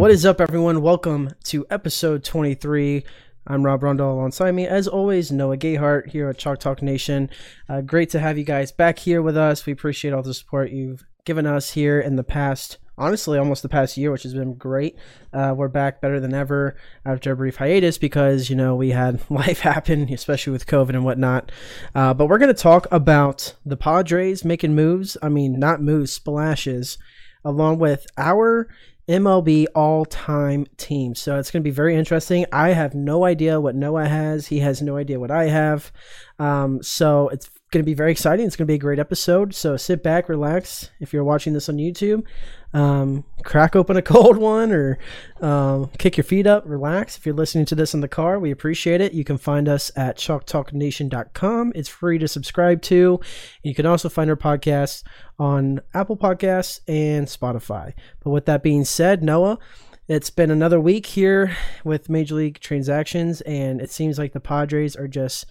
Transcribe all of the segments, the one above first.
What is up, everyone? Welcome to episode 23. I'm Rob Rundle alongside me, as always, Noah Gayhart here at Chalk Talk Nation. Uh, great to have you guys back here with us. We appreciate all the support you've given us here in the past, honestly, almost the past year, which has been great. Uh, we're back better than ever after a brief hiatus because, you know, we had life happen, especially with COVID and whatnot. Uh, but we're going to talk about the Padres making moves. I mean, not moves, splashes, along with our MLB all time team. So it's going to be very interesting. I have no idea what Noah has. He has no idea what I have. Um, so it's going to be very exciting. It's going to be a great episode. So sit back, relax. If you're watching this on YouTube, um, crack open a cold one or um, kick your feet up, relax. If you're listening to this in the car, we appreciate it. You can find us at chalktalknation.com. It's free to subscribe to. You can also find our podcast on Apple Podcasts and Spotify. But with that being said, Noah, it's been another week here with Major League transactions, and it seems like the Padres are just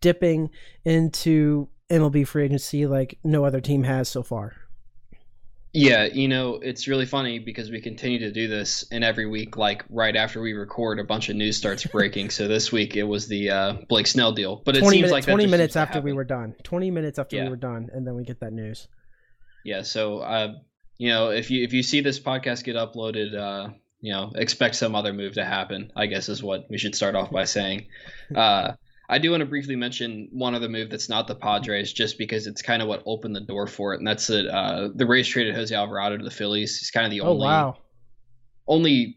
dipping into MLB free agency like no other team has so far. Yeah, you know, it's really funny because we continue to do this, and every week, like right after we record, a bunch of news starts breaking. so this week it was the uh, Blake Snell deal, but it seems minutes, like twenty minutes after we were done. Twenty minutes after Yeah. we were done, and then we get that news. Yeah, so uh, you know, if you if you see this podcast get uploaded, uh, you know, expect some other move to happen. I guess is what we should start off by saying. Uh, I do want to briefly mention one other move that's not the Padres, just because it's kind of what opened the door for it, and that's that uh, the Rays traded Jose Alvarado to the Phillies. He's kind of the Oh only wow! only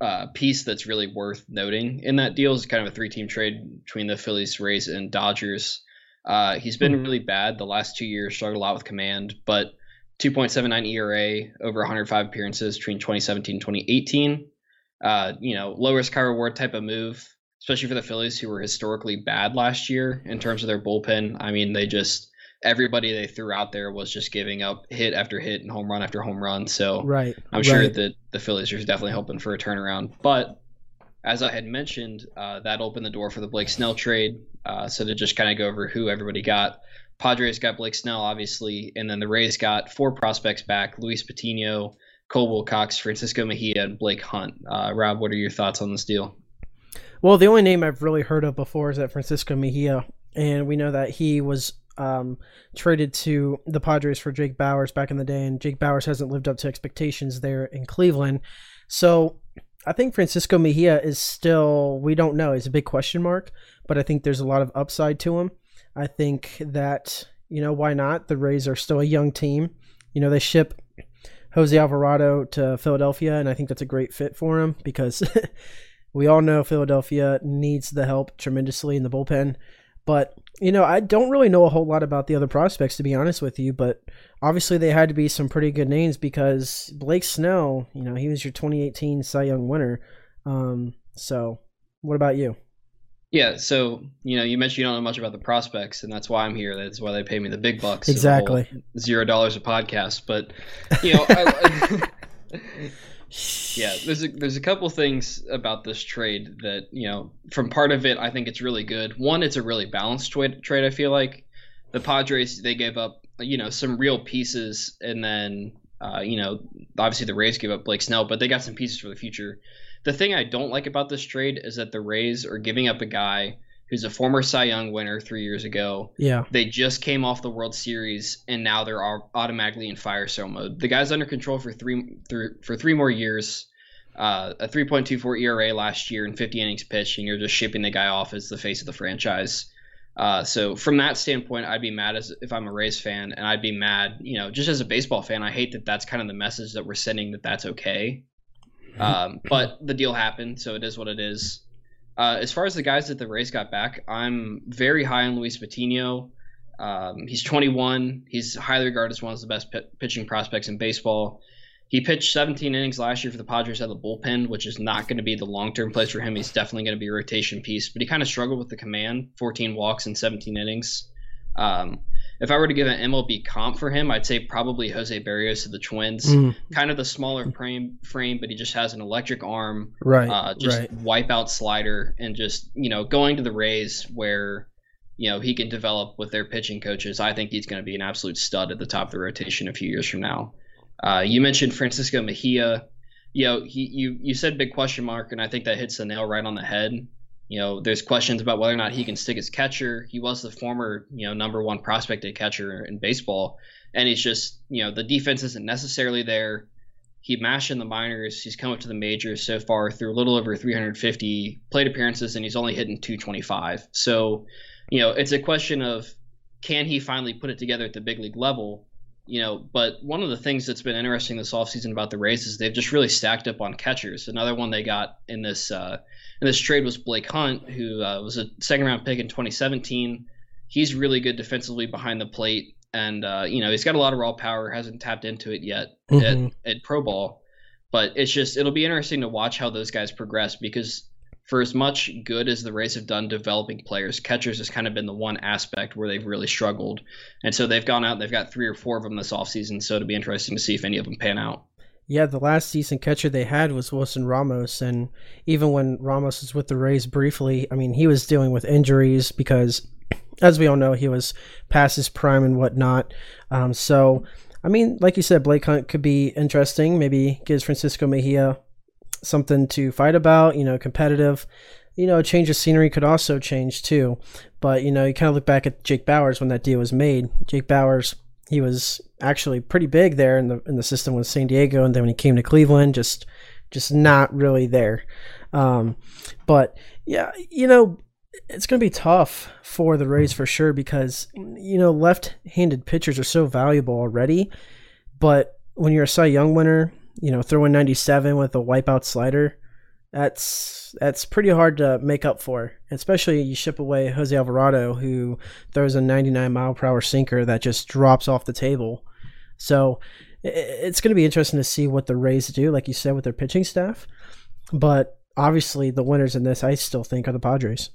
uh, piece that's really worth noting in that deal is kind of a three-team trade between the Phillies, Rays, and Dodgers. Uh, he's been Hmm. really bad the last two years, struggled a lot with command, but 2.79 ERA over 105 appearances between 2017 and 2018. Uh, you know, low risk, high reward type of move, especially for the Phillies, who were historically bad last year in terms of their bullpen. I mean, they just everybody they threw out there was just giving up hit after hit and home run after home run. So Right. I'm sure right. that the Phillies are definitely hoping for a turnaround. But as I had mentioned, uh, that opened the door for the Blake Snell trade. Uh, so to just kind of go over who everybody got, Padres got Blake Snell, obviously, and then the Rays got four prospects back: Luis Patino, Cole Wilcox, Francisco Mejia, and Blake Hunt. Uh, Rob, what are your thoughts on this deal? Well, the only name I've really heard of before is that Francisco Mejia, and we know that he was um, traded to the Padres for Jake Bauers back in the day, and Jake Bauers hasn't lived up to expectations there in Cleveland. So I think Francisco Mejia is still we don't know. He's a big question mark, but I think there's a lot of upside to him. I think that you know why not? The Rays are still a young team. You know they ship Jose Alvarado to Philadelphia, and I think that's a great fit for him because we all know Philadelphia needs the help tremendously in the bullpen. But, you know, I don't really know a whole lot about the other prospects, to be honest with you. But obviously, they had to be some pretty good names because Blake Snell, you know, he was your 2018 Cy Young winner. Um, so, what about you? Yeah, so you know, you mentioned you don't know much about the prospects, and that's why I'm here. That's why they pay me the big bucks. of the whole Exactly. zero dollars a podcast. But you know, I, yeah, there's a, there's a couple things about this trade that you know, from part of it, I think it's really good. One, it's a really balanced trade. Trade, I feel like the Padres they gave up you know some real pieces, and then uh, you know, obviously the Rays gave up Blake Snell, but they got some pieces for the future. The thing I don't like about this trade is that the Rays are giving up a guy who's a former Cy Young winner three years ago. Yeah. They just came off the World Series and now they're automatically in fire sale mode. The guy's under control for three through, for three more years. Uh, a 3.24 ERA last year and 50 innings pitched, and you're just shipping the guy off as the face of the franchise. Uh, so from that standpoint, I'd be mad as if I'm a Rays fan, and I'd be mad, you know, just as a baseball fan. I hate that that's kind of the message that we're sending that that's okay. Um, but the deal happened, so it is what it is. Uh, as far as the guys that the Rays got back, I'm very high on Luis Patino. Um, he's 21. He's highly regarded as one of the best pi- pitching prospects in baseball. He pitched 17 innings last year for the Padres out of the bullpen, which is not going to be the long-term place for him. He's definitely going to be a rotation piece, but he kind of struggled with the command. 14 walks in 17 innings. Um, if I were to give an MLB comp for him, I'd say probably Jose Berrios of the Twins. Mm, Kind of the smaller frame, frame, but he just has an electric arm right. uh, just right. wipe out slider and just you know going to the Rays where you know he can develop with their pitching coaches. I think he's going to be an absolute stud at the top of the rotation a few years from now. Uh, you mentioned Francisco Mejia. you know, he you you said big question mark, and I think that hits the nail right on the head. You know, there's questions about whether or not he can stick his catcher. He was the former, you know, number one prospected catcher in baseball, and he's just, you know, the defense isn't necessarily there. He mashed in the minors. He's come up to the majors so far through a little over 350 plate appearances, and he's only hitting 225. So, you know, it's a question of can he finally put it together at the big league level? You know, but one of the things that's been interesting this offseason about the Rays is they've just really stacked up on catchers. Another one they got in this uh, in this trade was Blake Hunt, who uh, was a second round pick in 2017. He's really good defensively behind the plate, and uh, you know he's got a lot of raw power. Hasn't tapped into it yet mm-hmm. at, at pro ball, but it's just it'll be interesting to watch how those guys progress because for as much good as the Rays have done developing players, catchers has kind of been the one aspect where they've really struggled. And so they've gone out, they've got three or four of them this offseason. So it'll be interesting to see if any of them pan out. Yeah, the last decent catcher they had was Wilson Ramos. And even when Ramos was with the Rays briefly, I mean, he was dealing with injuries because, as we all know, he was past his prime and whatnot. Um, so, I mean, like you said, Blake Hunt could be interesting. Maybe gives Francisco Mejia something to fight about, you know, competitive. You know, a change of scenery could also change too. But, you know, you kind of look back at Jake Bauers when that deal was made. Jake Bauers, he was actually pretty big there in the in the system with San Diego, and then when he came to Cleveland, just just not really there. Um, but yeah, you know, it's going to be tough for the Rays for sure because you know left-handed pitchers are so valuable already. But when you're a Cy Young winner, you know, throwing 97 with a wipeout slider, that's that's pretty hard to make up for. Especially you ship away Jose Alvarado, who throws a 99 mile per hour sinker that just drops off the table. So it's going to be interesting to see what the Rays do, like you said, with their pitching staff. But obviously, the winners in this, I still think, are the Padres.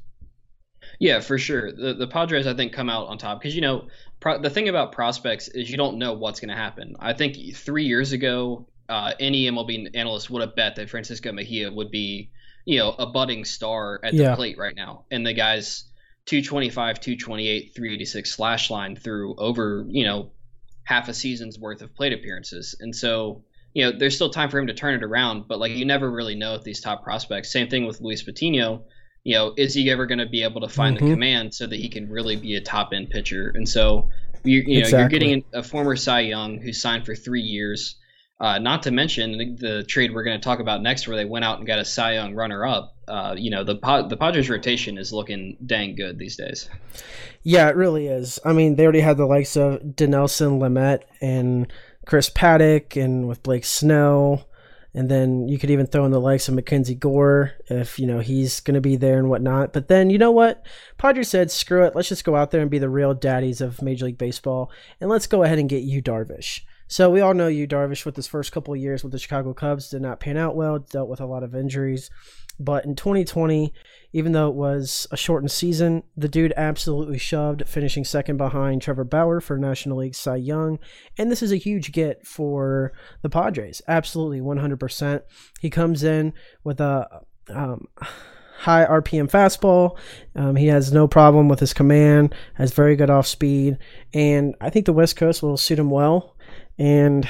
Yeah, for sure. The the Padres, I think, come out on top because you know pro- the thing about prospects is you don't know what's going to happen. I think three years ago, uh, any MLB analyst would have bet that Francisco Mejia would be, you know, a budding star at the yeah. plate right now. And the guy's 225, 228, 386 slash line through over, you know, half a season's worth of plate appearances. And so, you know, there's still time for him to turn it around, but like you never really know with these top prospects. Same thing with Luis Patino. You know, is he ever going to be able to find mm-hmm. the command so that he can really be a top end pitcher? And so, you, you know, exactly. you're getting a former Cy Young who signed for three years uh, not to mention the, trade we're going to talk about next, where they went out and got a Cy Young runner-up. Uh, you know, the the Padres rotation is looking dang good these days. Yeah, it really is. I mean, they already had the likes of Dinelson Lamet and Chris Paddack, and with Blake Snell, and then you could even throw in the likes of Mackenzie Gore if you know he's going to be there and whatnot. But then you know what, Padres said, screw it, let's just go out there and be the real daddies of Major League Baseball, and let's go ahead and get Yu Darvish. So we all know you, Darvish with his first couple of years with the Chicago Cubs did not pan out well, dealt with a lot of injuries. But in 2020, even though it was a shortened season, the dude absolutely shoved, finishing second behind Trevor Bauer for National League Cy Young. And this is a huge get for the Padres. Absolutely, 100%. He comes in with a um, high RPM fastball. Um, he has no problem with his command, has very good off speed. And I think the West Coast will suit him well. And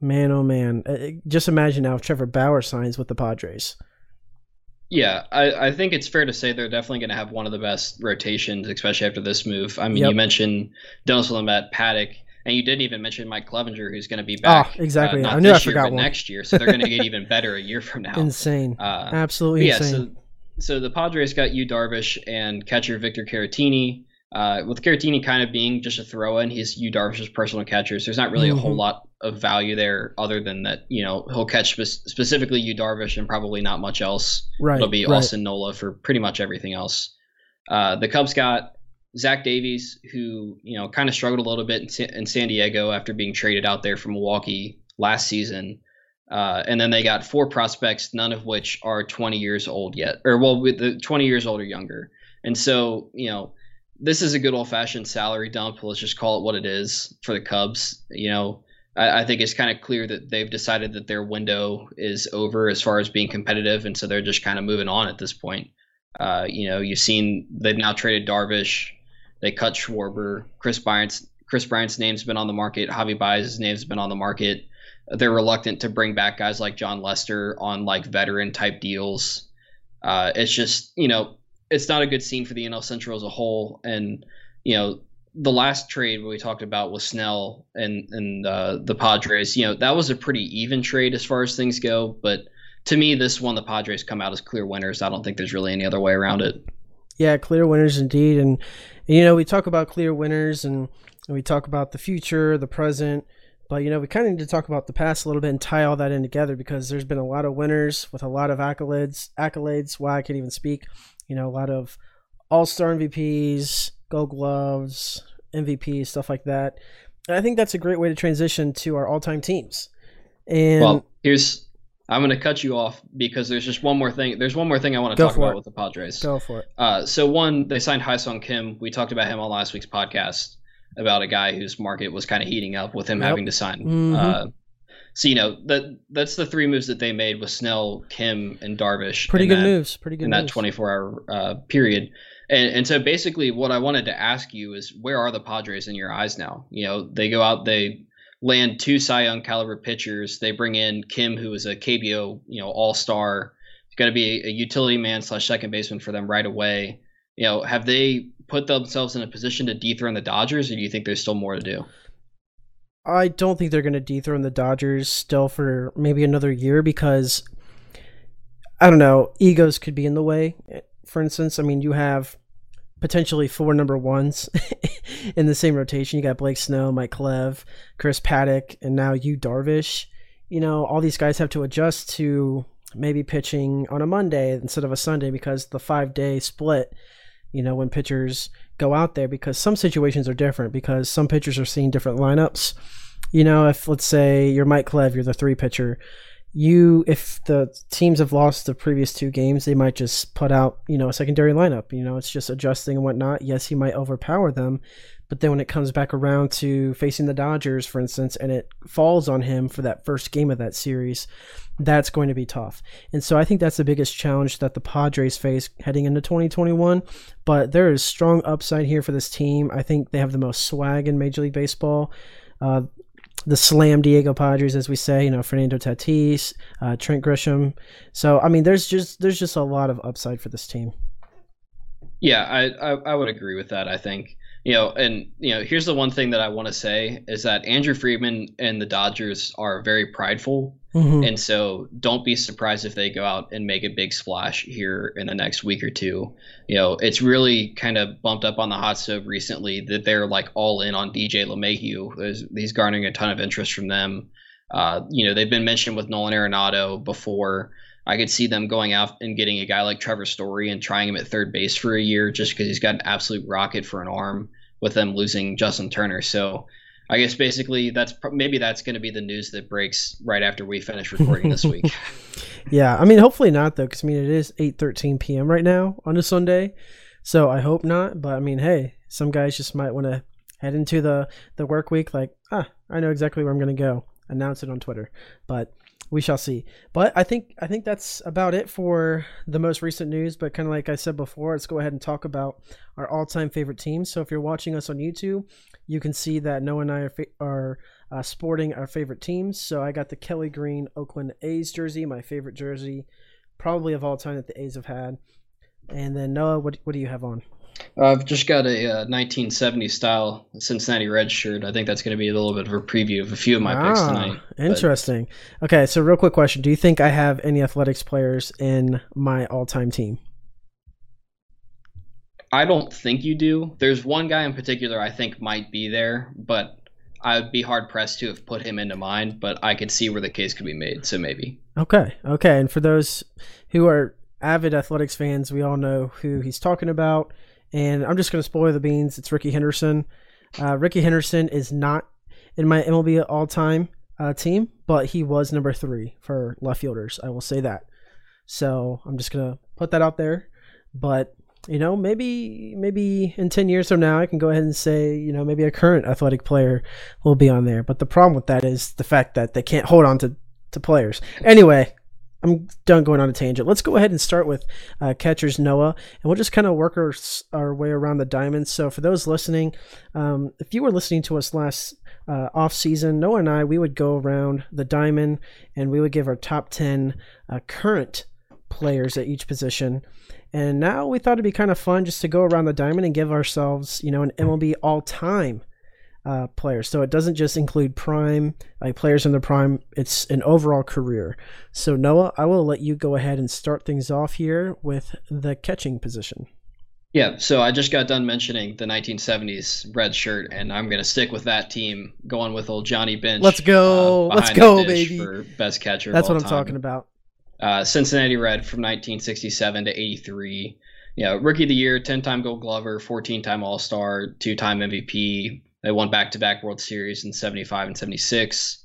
man, oh man, uh, just imagine now if Trevor Bauer signs with the Padres. Yeah, I, I think it's fair to say they're definitely going to have one of the best rotations, especially after this move. I mean, yep. you mentioned Dinelson Lamet, Paddack, and you didn't even mention Mike Clevinger, who's going to be back. Oh, exactly. Uh, I knew I forgot year, one. next year, so they're going to get even better a year from now. Insane. Uh, Absolutely yeah, insane. So, so the Padres got Yu Darvish and catcher Victor Caratini. Uh, with Caratini kind of being just a throw-in, he's Yu Darvish's personal catcher. So there's not really mm-hmm. a whole mm-hmm. lot of value there, other than that you know he'll catch spe- specifically Yu Darvish and probably not much else. Right. It'll be right. Austin Nola for pretty much everything else. Uh, the Cubs got Zach Davies, who you know kind of struggled a little bit in, Sa- in, San Diego after being traded out there from Milwaukee last season. Uh, and then they got four prospects, none of which are 20 years old yet, or well, with the 20 years old or younger. And so, you know, this is a good old fashioned salary dump. Let's just call it what it is for the Cubs. You know, I, I think it's kind of clear that they've decided that their window is over as far as being competitive, and so they're just kind of moving on at this point. Uh, you know, you've seen they've now traded Darvish, they cut Schwarber, Kris Bryant's Kris Bryant's name's been on the market, Javi Baez's name's been on the market. they're reluctant to bring back guys like Jon Lester on like veteran type deals. Uh, it's just you know it's not a good scene for the NL Central as a whole, and you know the last trade we talked about was Snell and and uh, the Padres, you know that was a pretty even trade as far as things go, but to me, this one the Padres come out as clear winners. I don't think there's really any other way around it. Yeah, clear winners indeed, and you know we talk about clear winners and we talk about the future, the present, but you know we kind of need to talk about the past a little bit and tie all that in together because there's been a lot of winners with a lot of accolades. Accolades, why I can't even speak. You know, a lot of All Star MVPs, Gold Gloves, MVP, stuff like that. And I think that's a great way to transition to our all-time teams. And well, here's I'm going to cut you off because there's just one more thing. There's one more thing I want to talk about it. with the Padres. Go for it. Uh, so one, they signed Ha-Seong Kim. We talked about him on last week's podcast about a guy whose market was kind of heating up with him yep. having to sign. Mm-hmm. Uh, so you know that that's the three moves that they made with Snell, Kim, and Darvish. Pretty good that, moves. Pretty good in moves. that 24 hour uh, period. And, and so basically, what I wanted to ask you is, where are the Padres in your eyes now? You know, they go out, they land two Cy Young caliber pitchers. They bring in Kim, who is a KBO, you know, all star. Going to be a utility man slash second baseman for them right away. You know, have they put themselves in a position to dethrone the Dodgers, or do you think there's still more to do? I don't think they're going to dethrone the Dodgers still for maybe another year because I don't know, egos could be in the way. For instance, I mean, you have potentially four number ones in the same rotation. You got Blake Snell, Mike Clev, Chris Paddack, and now Yu Darvish. You know, all these guys have to adjust to maybe pitching on a Monday instead of a Sunday because the five day split, you know, when pitchers go out there because some situations are different because some pitchers are seeing different lineups. You know, if let's say you're Mike Clev, you're the three pitcher, you if the teams have lost the previous two games, they might just put out you know a secondary lineup. You know, it's just adjusting and whatnot. Yes, he might overpower them, but then when it comes back around to facing the Dodgers, for instance, and it falls on him for that first game of that series, that's going to be tough. And so I think that's the biggest challenge that the Padres face heading into 2021. But there is strong upside here for this team. I think they have the most swag in Major League Baseball. Uh, the slam Diego Padres, as we say, you know, Fernando Tatis, uh, Trent Grisham. So, I mean, there's just there's just a lot of upside for this team. Yeah, I, I, I would agree with that. I think you know, and you know, here's the one thing that I want to say is that Andrew Friedman and the Dodgers are very prideful, mm-hmm. and so don't be surprised if they go out and make a big splash here in the next week or two. You know, it's really kind of bumped up on the hot stove recently that they're like all in on DJ LeMahieu. There's, he's garnering a ton of interest from them. Uh, you know, they've been mentioned with Nolan Arenado before. I could see them going out and getting a guy like Trevor Story and trying him at third base for a year just because he's got an absolute rocket for an arm with them losing Justin Turner. So I guess basically that's maybe that's going to be the news that breaks right after we finish recording this week. yeah, I mean, hopefully not though, because I mean it is eight thirteen p.m. right now on a Sunday, so I hope not. But I mean, hey, some guys just might want to head into the the work week like, ah, I know exactly where I'm going to go. Announce it on Twitter, but we shall see. But I think I think that's about it for the most recent news. But kind of like I said before, let's go ahead and talk about our all-time favorite teams. So if you're watching us on YouTube, you can see that Noah and I are, are uh, sporting our favorite teams. So I got the Kelly Green Oakland A's jersey, my favorite jersey, probably of all time that the A's have had. And then Noah, what what do you have on? I've just got a uh, 1970s style Cincinnati Red shirt. I think that's going to be a little bit of a preview of a few of my ah, picks tonight. Interesting. But. Okay, so real quick question: Do you think I have any athletics players in my all-time team? I don't think you do. There's one guy in particular I think might be there, but I'd be hard pressed to have put him into mine. But I could see where the case could be made, so maybe. Okay, okay. And for those who are avid athletics fans, we all know who he's talking about and I'm just going to spoil the beans. It's Rickey Henderson. Uh, Rickey Henderson is not in my MLB all time uh, team, but he was number three for left fielders. I will say that. So I'm just going to put that out there. But you know, maybe maybe in ten years from now, I can go ahead and say, you know, maybe a current athletic player will be on there. But the problem with that is the fact that they can't hold on to to players. Anyway, I'm done going on a tangent. Let's go ahead and start with uh, catchers Noah, and we'll just kind of work our, our way around the diamonds. So for those listening, um, if you were listening to us last uh, off season, Noah and I we would go around the diamond and we would give our top ten uh, current players at each position. And now we thought it'd be kind of fun just to go around the diamond and give ourselves, you know, an MLB all time uh, players. So it doesn't just include prime, like players in the prime, it's an overall career. So, Noah, I will let you go ahead and start things off here with the catching position. Yeah, so I just got done mentioning the 1970s red shirt, and I'm going to stick with that team, going with old Johnny Bench. Let's go. Uh, Let's go, baby. For best catcher. That's what I'm time. talking about. Uh, Cincinnati Red from 1967 to 83. You know, rookie of the year, 10 time gold glover, 14 time All Star, two time MVP, they won back to back World Series in 75 and 76.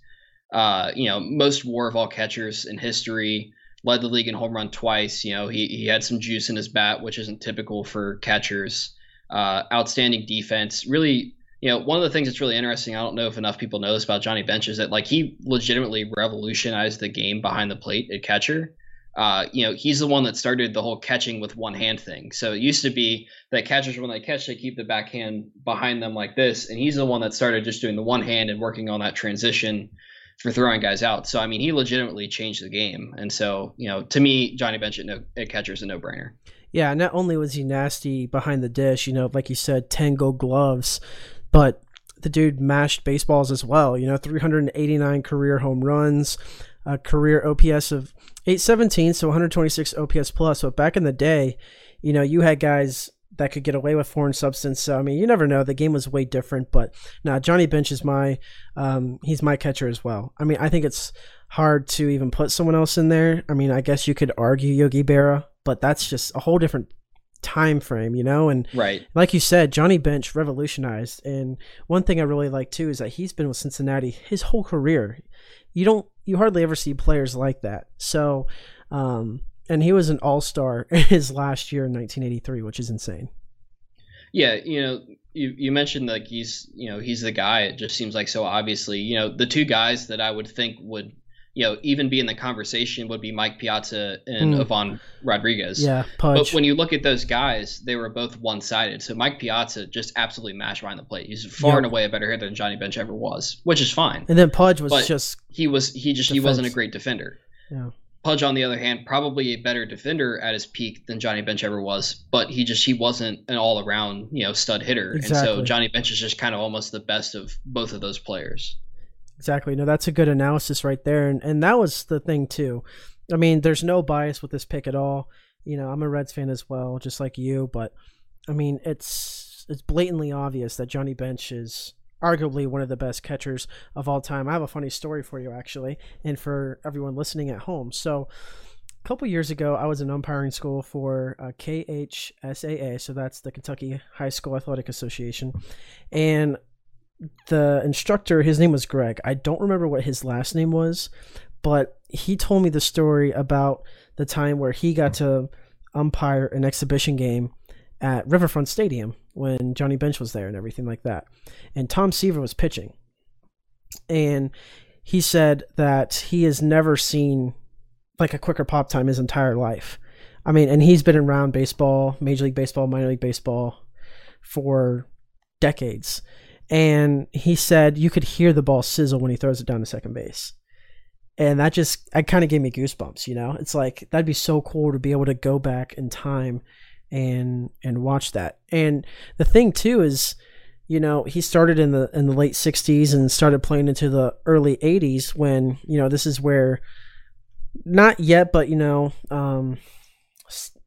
Uh, you know, most war of all catchers in history. Led the league in home run twice. You know, he, he had some juice in his bat, which isn't typical for catchers. Uh, outstanding defense. Really, you know, one of the things that's really interesting, I don't know if enough people know this about Johnny Bench, is that like he legitimately revolutionized the game behind the plate at catcher uh, you know, he's the one that started the whole catching with one hand thing. So it used to be that catchers, when they catch, they keep the backhand behind them like this. And he's the one that started just doing the one hand and working on that transition for throwing guys out. So, I mean, he legitimately changed the game. And so, you know, to me, Johnny Bench at, no, at catcher is a no brainer. Yeah, not only was he nasty behind the dish, you know, like you said, 10 gold gloves, but the dude mashed baseballs as well. You know, 389 career home runs, a career OPS of 817, so 126 OPS plus. But back in the day, you know, you had guys that could get away with foreign substance. So I mean, you never know. The game was way different, but now Johnny Bench is my um, he's my catcher as well. I mean, I think it's hard to even put someone else in there. I mean, I guess you could argue Yogi Berra, but that's just a whole different time frame, you know. And right, like you said, Johnny Bench revolutionized. And one thing I really like too is that he's been with Cincinnati his whole career. You don't you hardly ever see players like that. So, um, and he was an all star his last year in 1983, which is insane. Yeah, you know, you, you mentioned like he's you know he's the guy. It just seems like so obviously. You know, the two guys that I would think would you know, even be in the conversation would be Mike Piazza and mm. Ivan Rodriguez. Yeah, Pudge. But when you look at those guys, they were both one sided. So Mike Piazza just absolutely mashed behind the plate. He's far yep. and away a better hitter than Johnny Bench ever was, which is fine. And then Pudge was but just he was he just defense. he wasn't a great defender. Yeah. Pudge, on the other hand, probably a better defender at his peak than Johnny Bench ever was, but he just he wasn't an all around you know stud hitter, exactly. and so Johnny Bench is just kind of almost the best of both of those players. Exactly. No, that's a good analysis right there. And and that was the thing too. I mean, there's no bias with this pick at all. You know, I'm a Reds fan as well, just like you, but I mean, it's it's blatantly obvious that Johnny Bench is arguably one of the best catchers of all time. I have a funny story for you actually, and for everyone listening at home. So, a couple years ago, I was in umpiring school for uh, KHSAA, so that's the Kentucky High School Athletic Association, and the instructor, his name was Greg. I don't remember what his last name was, but he told me the story about the time where he got to umpire an exhibition game at Riverfront Stadium when Johnny Bench was there and everything like that. And Tom Seaver was pitching. And he said that he has never seen like a quicker pop time his entire life. I mean, and he's been around baseball, Major League Baseball, minor league baseball for decades and he said you could hear the ball sizzle when he throws it down to second base. And that just, I kind of gave me goosebumps, you know? It's like, that'd be so cool to be able to go back in time and and watch that. And the thing too is, you know, he started in the in the late 60s and started playing into the early 80s when, you know, this is where not yet, but you know, um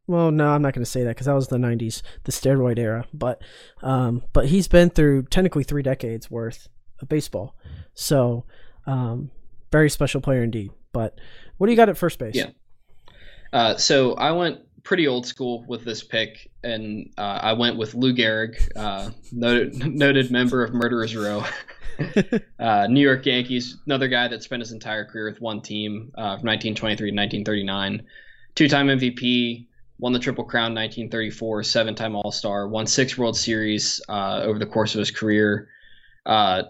well, no, I'm not going to say that because that was the '90s, the steroid era. But, um, but he's been through technically three decades worth of baseball, so um, very special player indeed. But what do you got at first base? Yeah. Uh, so I went pretty old school with this pick, and uh, I went with Lou Gehrig, uh, noted, noted member of Murderers Row. uh, New York Yankees, another guy that spent his entire career with one team uh, from 1923 to 1939. Two time MVP, won the Triple Crown 1934, seven time All Star, won six World Series uh, over the course of his career. Uh,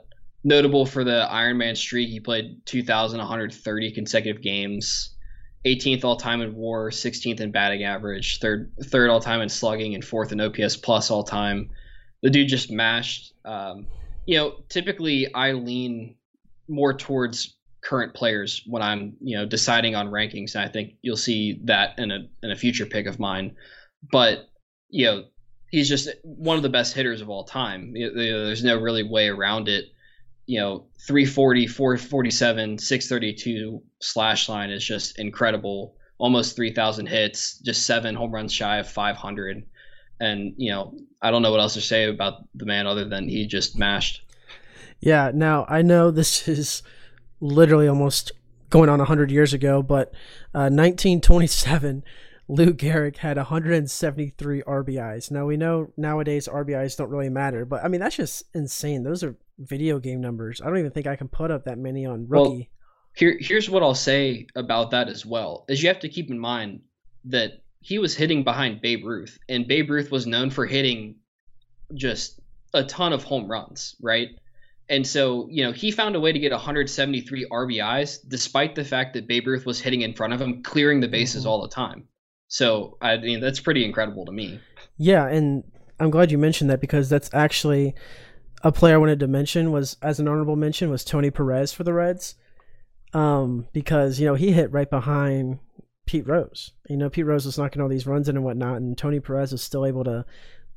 notable for the Ironman streak, he played 2,130 consecutive games. 18th all time in WAR, 16th in batting average, third third all time in slugging, and fourth in OPS plus all time. The dude just mashed. Um, you know, typically I lean more towards current players when I'm you know deciding on rankings, and I think you'll see that in a in a future pick of mine. But you know, he's just one of the best hitters of all time. You know, there's no really way around it. You know, 340, 447, 632 slash line is just incredible. Almost 3,000 hits, just seven home runs shy of 500. And, you know, I don't know what else to say about the man other than he just mashed. Yeah, now I know this is literally almost going on 100 years ago, but uh, 1927 Lou Gehrig had 173 RBIs. Now we know nowadays RBIs don't really matter, but I mean that's just insane. Those are video game numbers. I don't even think I can put up that many on rookie. Well, here, here's what I'll say about that as well. Is you have to keep in mind that he was hitting behind Babe Ruth, and Babe Ruth was known for hitting just a ton of home runs, right? And so, you know, he found a way to get 173 RBIs despite the fact that Babe Ruth was hitting in front of him, clearing the bases mm-hmm. all the time. So I mean that's pretty incredible to me. Yeah, and I'm glad you mentioned that because that's actually a player I wanted to mention was as an honorable mention was Tony Perez for the Reds. Um, because you know he hit right behind Pete Rose. You know Pete Rose was knocking all these runs in and whatnot, and Tony Perez was still able to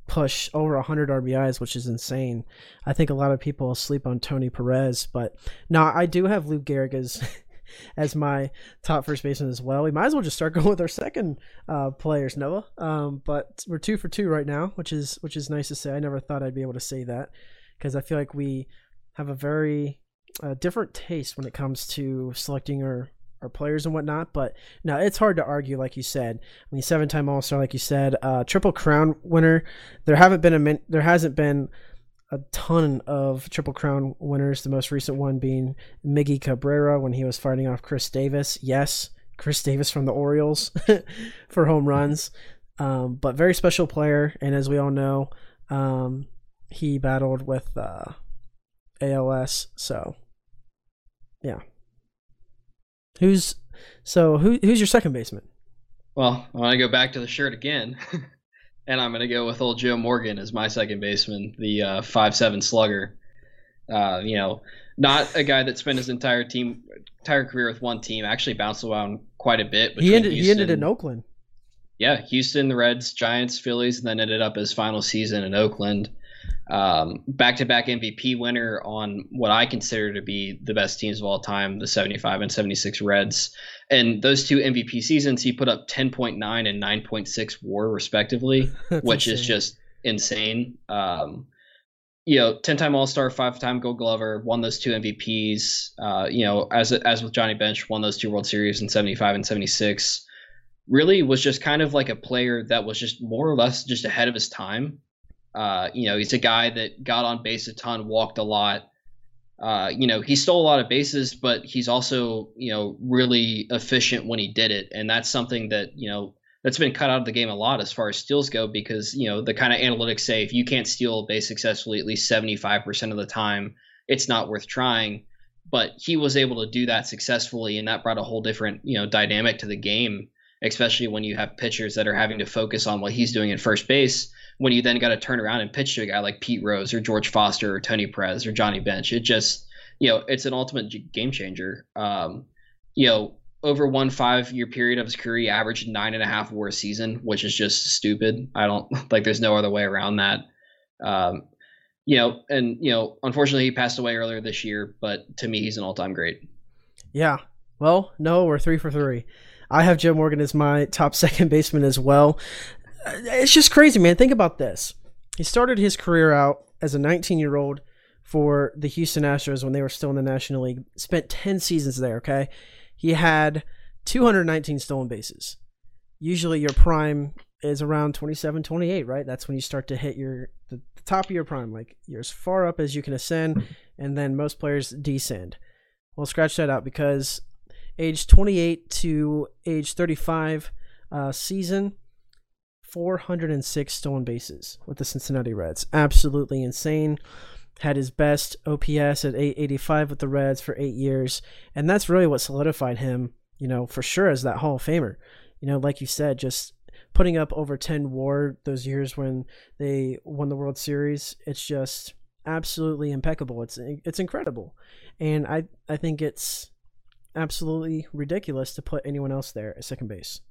push over 100 RBIs, which is insane. I think a lot of people sleep on Tony Perez, but now I do have Lou Gehrig as as my top first baseman as well. We might as well just start going with our second uh, players, Noah. Um, but we're two for two right now, which is which is nice to say. I never thought I'd be able to say that because I feel like we have a very uh, different taste when it comes to selecting our our players and whatnot. But now it's hard to argue, like you said. I mean, seven time All Star, like you said, uh, Triple Crown winner. There haven't been a min- there hasn't been a ton of Triple Crown winners. The most recent one being Miggy Cabrera when he was fighting off Chris Davis. Yes, Chris Davis from the Orioles for home runs. Um, but very special player, and as we all know, um, he battled with uh, ALS. So, yeah. Who's so who who's your second baseman? Well, I want to go back to the shirt again. and I'm going to go with old Joe Morgan as my second baseman, the uh, five seven slugger. Uh, you know, not a guy that spent his entire team entire career with one team. Actually, bounced around quite a bit. He ended. Houston, he ended in Oakland. Yeah, Houston, the Reds, Giants, Phillies, and then ended up his final season in Oakland. Um, back-to-back MVP winner on what I consider to be the best teams of all time, the 75 and 76 Reds. And those two MVP seasons, he put up 10.9 and 9.6 WAR respectively, which insane. is just insane. Um, you know, 10-time All-Star, five-time Gold Glover, won those two MVPs. Uh, you know, as as with Johnny Bench, won those two World Series in 75 and 76. Really was just kind of like a player that was just more or less just ahead of his time uh, you know, he's a guy that got on base a ton, walked a lot. Uh, you know, he stole a lot of bases, but he's also, you know, really efficient when he did it. And that's something that, you know, that's been cut out of the game a lot as far as steals go because, you know, the kind of analytics say if you can't steal a base successfully at least 75% of the time, it's not worth trying. But he was able to do that successfully, and that brought a whole different, you know, dynamic to the game, especially when you have pitchers that are having to focus on what he's doing at first base when you then got to turn around and pitch to a guy like Pete Rose or George Foster or Tony Perez or Johnny Bench. It just, you know, it's an ultimate game changer. Um, you know, over one five year period of his career, he averaged nine and a half war season, which is just stupid. I don't like. There's no other way around that. Um, you know, and you know, unfortunately, he passed away earlier this year. But to me, he's an all time great. Yeah. Well, no, we're three for three. I have Joe Morgan as my top second baseman as well it's just crazy, man. Think about this. He started his career out as a 19 year old for the Houston Astros when they were still in the National League. Spent 10 seasons there, okay? He had 219 stolen bases. Usually your prime is around 27, 28, right? That's when you start to hit your the, the top of your prime. Like you're as far up as you can ascend, and then most players descend. Well, scratch that out because age 28 to age 35 uh, season, 406 stolen bases with the Cincinnati Reds. Absolutely insane. Had his best OPS at 885 with the Reds for eight years, and that's really what solidified him, you know, for sure as that Hall of Famer. You know, like you said, just putting up over 10 war those years when they won the World Series, it's just absolutely impeccable. It's it's incredible. And I I think it's absolutely ridiculous to put anyone else there at second base.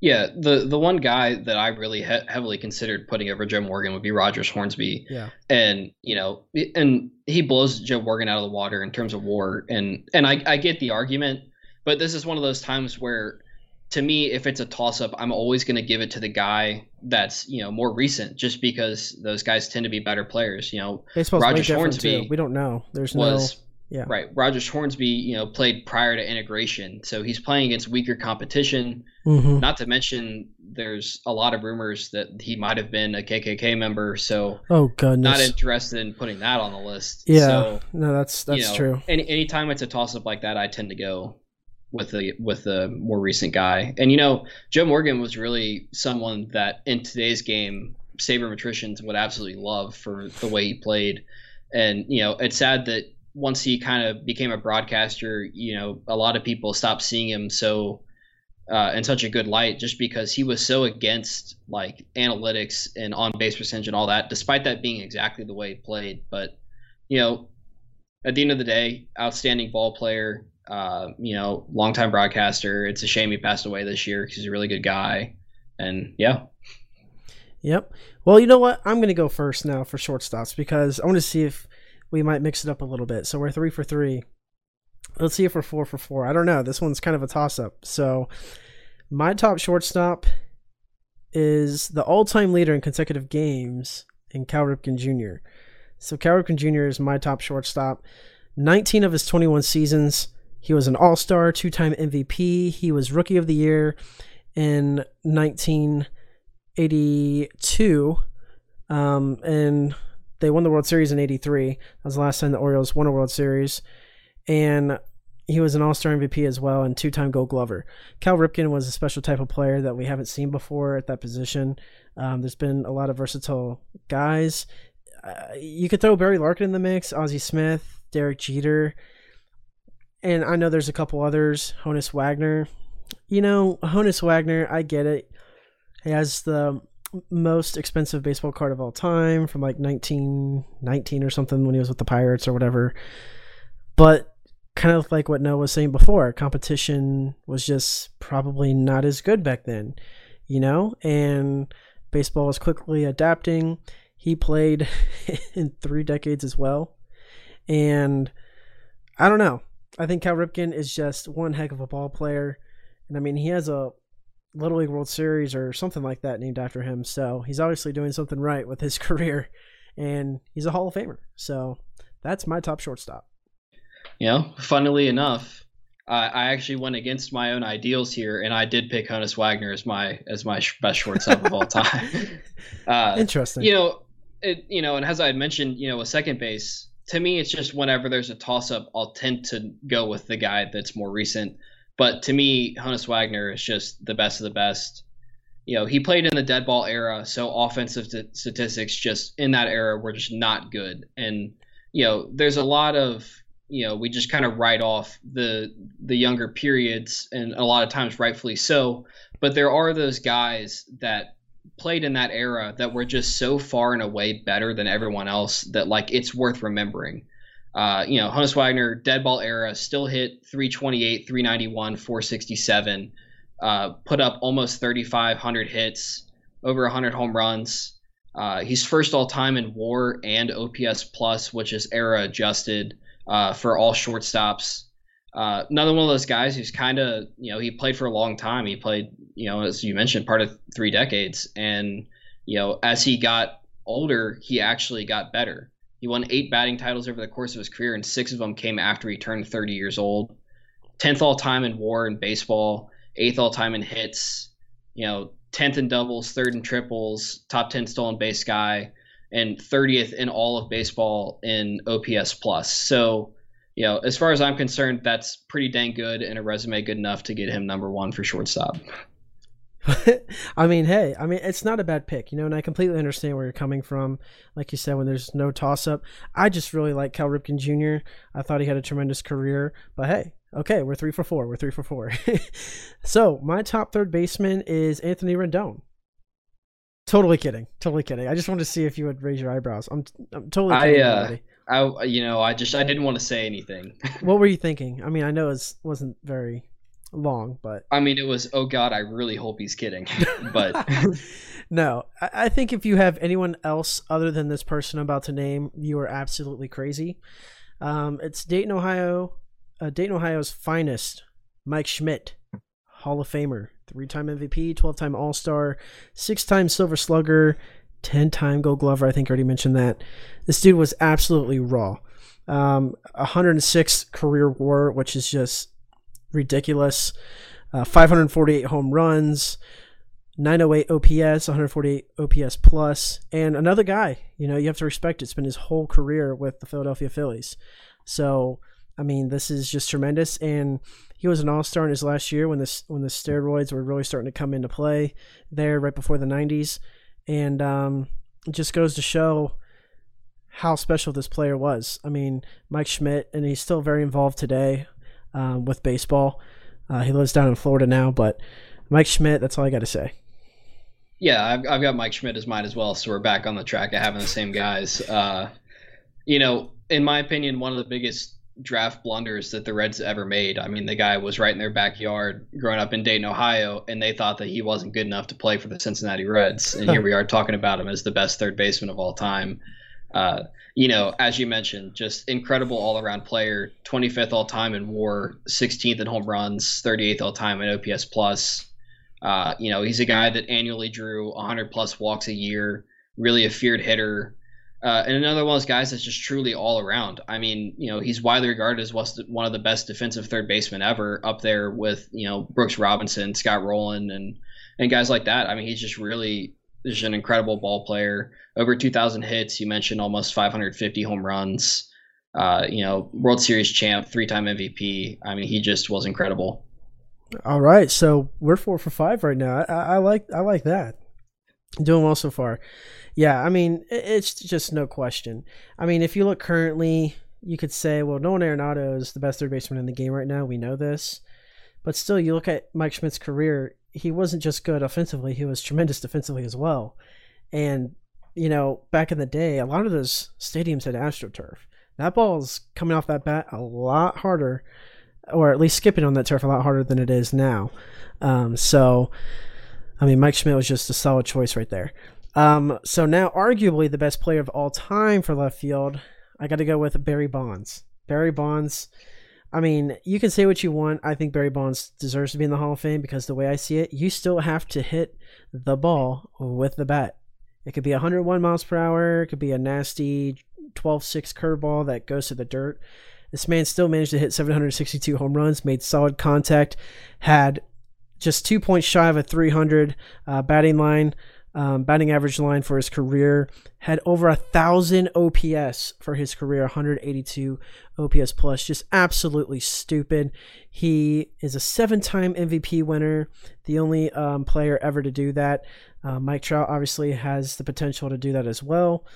Yeah, the the one guy that I really he- heavily considered putting over Joe Morgan would be Rogers Hornsby. Yeah, and you know, and he blows Joe Morgan out of the water in terms of WAR, and and I I get the argument, but this is one of those times where, to me, if it's a toss up, I'm always going to give it to the guy that's you know more recent, just because those guys tend to be better players. You know, baseball's Rogers Hornsby too. We don't know. There's was, no yeah. Right. Rogers Hornsby, you know, played prior to integration, so he's playing against weaker competition. Mm-hmm. Not to mention, there's a lot of rumors that he might have been a KKK member. So, oh goodness, not interested in putting that on the list. Yeah, so, no, that's that's you know, true. Any anytime it's a toss up like that, I tend to go with the with the more recent guy. And you know, Joe Morgan was really someone that in today's game, sabermetricians would absolutely love for the way he played. And you know, it's sad that once he kind of became a broadcaster, you know, a lot of people stopped seeing him so uh, in such a good light just because he was so against like analytics and on base percentage and all that, despite that being exactly the way he played. But you know, at the end of the day, outstanding ball player. Uh, you know, longtime broadcaster. It's a shame he passed away this year because he's a really good guy. And yeah. Yep. Well, you know what? I'm going to go first now for shortstops because I want to see if we might mix it up a little bit. So we're three for three. Let's see if we're four for four. I don't know. This one's kind of a toss up. So my top shortstop is the all time leader in consecutive games in Cal Ripken Jr. So Cal Ripken Jr. is my top shortstop. 19 of his 21 seasons, he was an all star, two time MVP. He was rookie of the year in 1982. Um, and they won the World Series in '83. That was the last time the Orioles won a World Series, and he was an All-Star MVP as well and two-time Gold Glover. Cal Ripken was a special type of player that we haven't seen before at that position. Um, there's been a lot of versatile guys. Uh, you could throw Barry Larkin in the mix, Ozzie Smith, Derek Jeter, and I know there's a couple others. Honus Wagner. You know, Honus Wagner, I get it. He has the most expensive baseball card of all time from like 1919 or something when he was with the Pirates or whatever. But kind of like what Noah was saying before, competition was just probably not as good back then, you know? And baseball was quickly adapting. He played in three decades as well. And I don't know. I think Cal Ripken is just one heck of a ball player. And I mean, he has a Little League World Series or something like that named after him. So he's obviously doing something right with his career, and he's a Hall of Famer. So that's my top shortstop. You know, funnily enough, I, I actually went against my own ideals here, and I did pick Honus Wagner as my as my best shortstop of all time. Uh, Interesting. You know, it, you know, and as I had mentioned, you know, a second base to me, it's just whenever there's a toss up, I'll tend to go with the guy that's more recent. But to me, Honus Wagner is just the best of the best. You know, he played in the dead ball era, so offensive t- statistics just in that era were just not good. And you know, there's a lot of you know we just kind of write off the the younger periods, and a lot of times rightfully so. But there are those guys that played in that era that were just so far and away better than everyone else that like it's worth remembering. Uh, you know, Honus Wagner, dead ball era, still hit 328, 391, 467, uh, put up almost 3,500 hits, over 100 home runs. Uh, he's first all time in WAR and OPS plus, which is era adjusted uh, for all shortstops. Uh, another one of those guys who's kind of, you know, he played for a long time. He played, you know, as you mentioned, part of three decades. And, you know, as he got older, he actually got better. He won eight batting titles over the course of his career, and six of them came after he turned 30 years old. 10th all time in WAR in baseball, eighth all time in hits, you know, 10th in doubles, third in triples, top 10 stolen base guy, and 30th in all of baseball in OPS plus. So, you know, as far as I'm concerned, that's pretty dang good and a resume good enough to get him number one for shortstop. I mean, hey, I mean, it's not a bad pick, you know, and I completely understand where you're coming from. Like you said, when there's no toss up, I just really like Cal Ripken Jr. I thought he had a tremendous career, but hey, Okay, we're three for four. We're three for four. so my top third baseman is Anthony Rendon. Totally kidding. Totally kidding. I just wanted to see if you would raise your eyebrows. I'm, I'm totally kidding. I, uh, I, you know, I just I didn't want to say anything. what were you thinking? I mean, I know it wasn't very long, but I mean, it was. Oh God, I really hope he's kidding. but no, I, think if you have anyone else other than this person I'm about to name, you are absolutely crazy. Um, it's Dayton, Ohio. Uh, Dayton, Ohio's finest, Mike Schmidt, Hall of Famer, three-time MVP, 12-time All-Star, six-time Silver Slugger, 10-time Gold Glover. I think I already mentioned that. This dude was absolutely raw. Um, 106 career WAR, which is just ridiculous. Uh, 548 home runs, 908 OPS, 148 OPS plus, and another guy. You know, you have to respect it. It's been his whole career with the Philadelphia Phillies. So, I mean, this is just tremendous. And he was an All Star in his last year when this when the steroids were really starting to come into play there right before the 90s, and um, it just goes to show how special this player was. I mean, Mike Schmidt, and he's still very involved today um, with baseball. Uh, he lives down in Florida now, but Mike Schmidt, that's all I got to say. Yeah, I've, I've got Mike Schmidt as mine as well, so we're back on the track of having the same guys. Uh, you know, in my opinion, one of the biggest draft blunders that the Reds ever made. I mean, the guy was right in their backyard growing up in Dayton, Ohio, and they thought that he wasn't good enough to play for the Cincinnati Reds. And here we are talking about him as the best third baseman of all time. Uh, you know, as you mentioned, just incredible all around player, 25th all time in WAR, 16th in home runs, 38th all time in OPS plus. Uh, you know, he's a guy that annually drew 100 plus walks a year, really a feared hitter. Uh, and another one of those guys that's just truly all around. I mean, you know, he's widely regarded as one of the best defensive third basemen ever, up there with you know Brooks Robinson, Scott Rolen, and and guys like that. I mean, he's just really just an incredible ball player. Over 2,000 hits. You mentioned almost 550 home runs. Uh, you know, World Series champ, three-time MVP. I mean, he just was incredible. All right, so we're four for five right now. I, I like I like that. Doing well so far. Yeah, I mean, it's just no question. I mean, if you look currently, you could say, well, Nolan Arenado is the best third baseman in the game right now. We know this. But still, you look at Mike Schmidt's career, he wasn't just good offensively, he was tremendous defensively as well. And, you know, back in the day, a lot of those stadiums had AstroTurf. That ball's coming off that bat a lot harder, or at least skipping on that turf a lot harder than it is now. Um, so, I mean, Mike Schmidt was just a solid choice right there. Um, so now, arguably the best player of all time for left field, I got to go with Barry Bonds. Barry Bonds. I mean, you can say what you want. I think Barry Bonds deserves to be in the Hall of Fame because the way I see it, you still have to hit the ball with the bat. It could be 101 miles per hour. It could be a nasty 12-6 curveball that goes to the dirt. This man still managed to hit 762 home runs, made solid contact, had just two points shy of a 300 uh, batting line um, batting average line for his career, had over a thousand OPS for his career, 182 OPS plus. Just absolutely stupid. He is a seven-time MVP winner, the only um, player ever to do that. Uh, Mike Trout obviously has the potential to do that as well.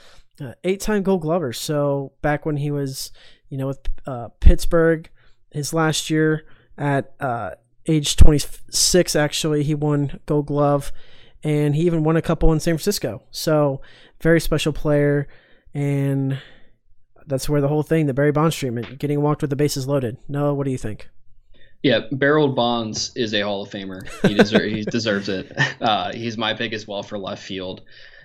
Uh, eight-time Gold Glover. So back when he was, you know, with uh, Pittsburgh, his last year at uh, age 26, actually, he won Gold Glove and he even won a couple in San Francisco. So very special player, and that's where the whole thing, the Barry Bonds treatment, getting walked with the bases loaded. No, what do you think? Yeah, Barry Bonds is a Hall of Famer. He, he deserves it. Uh, he's my pick as well for left field.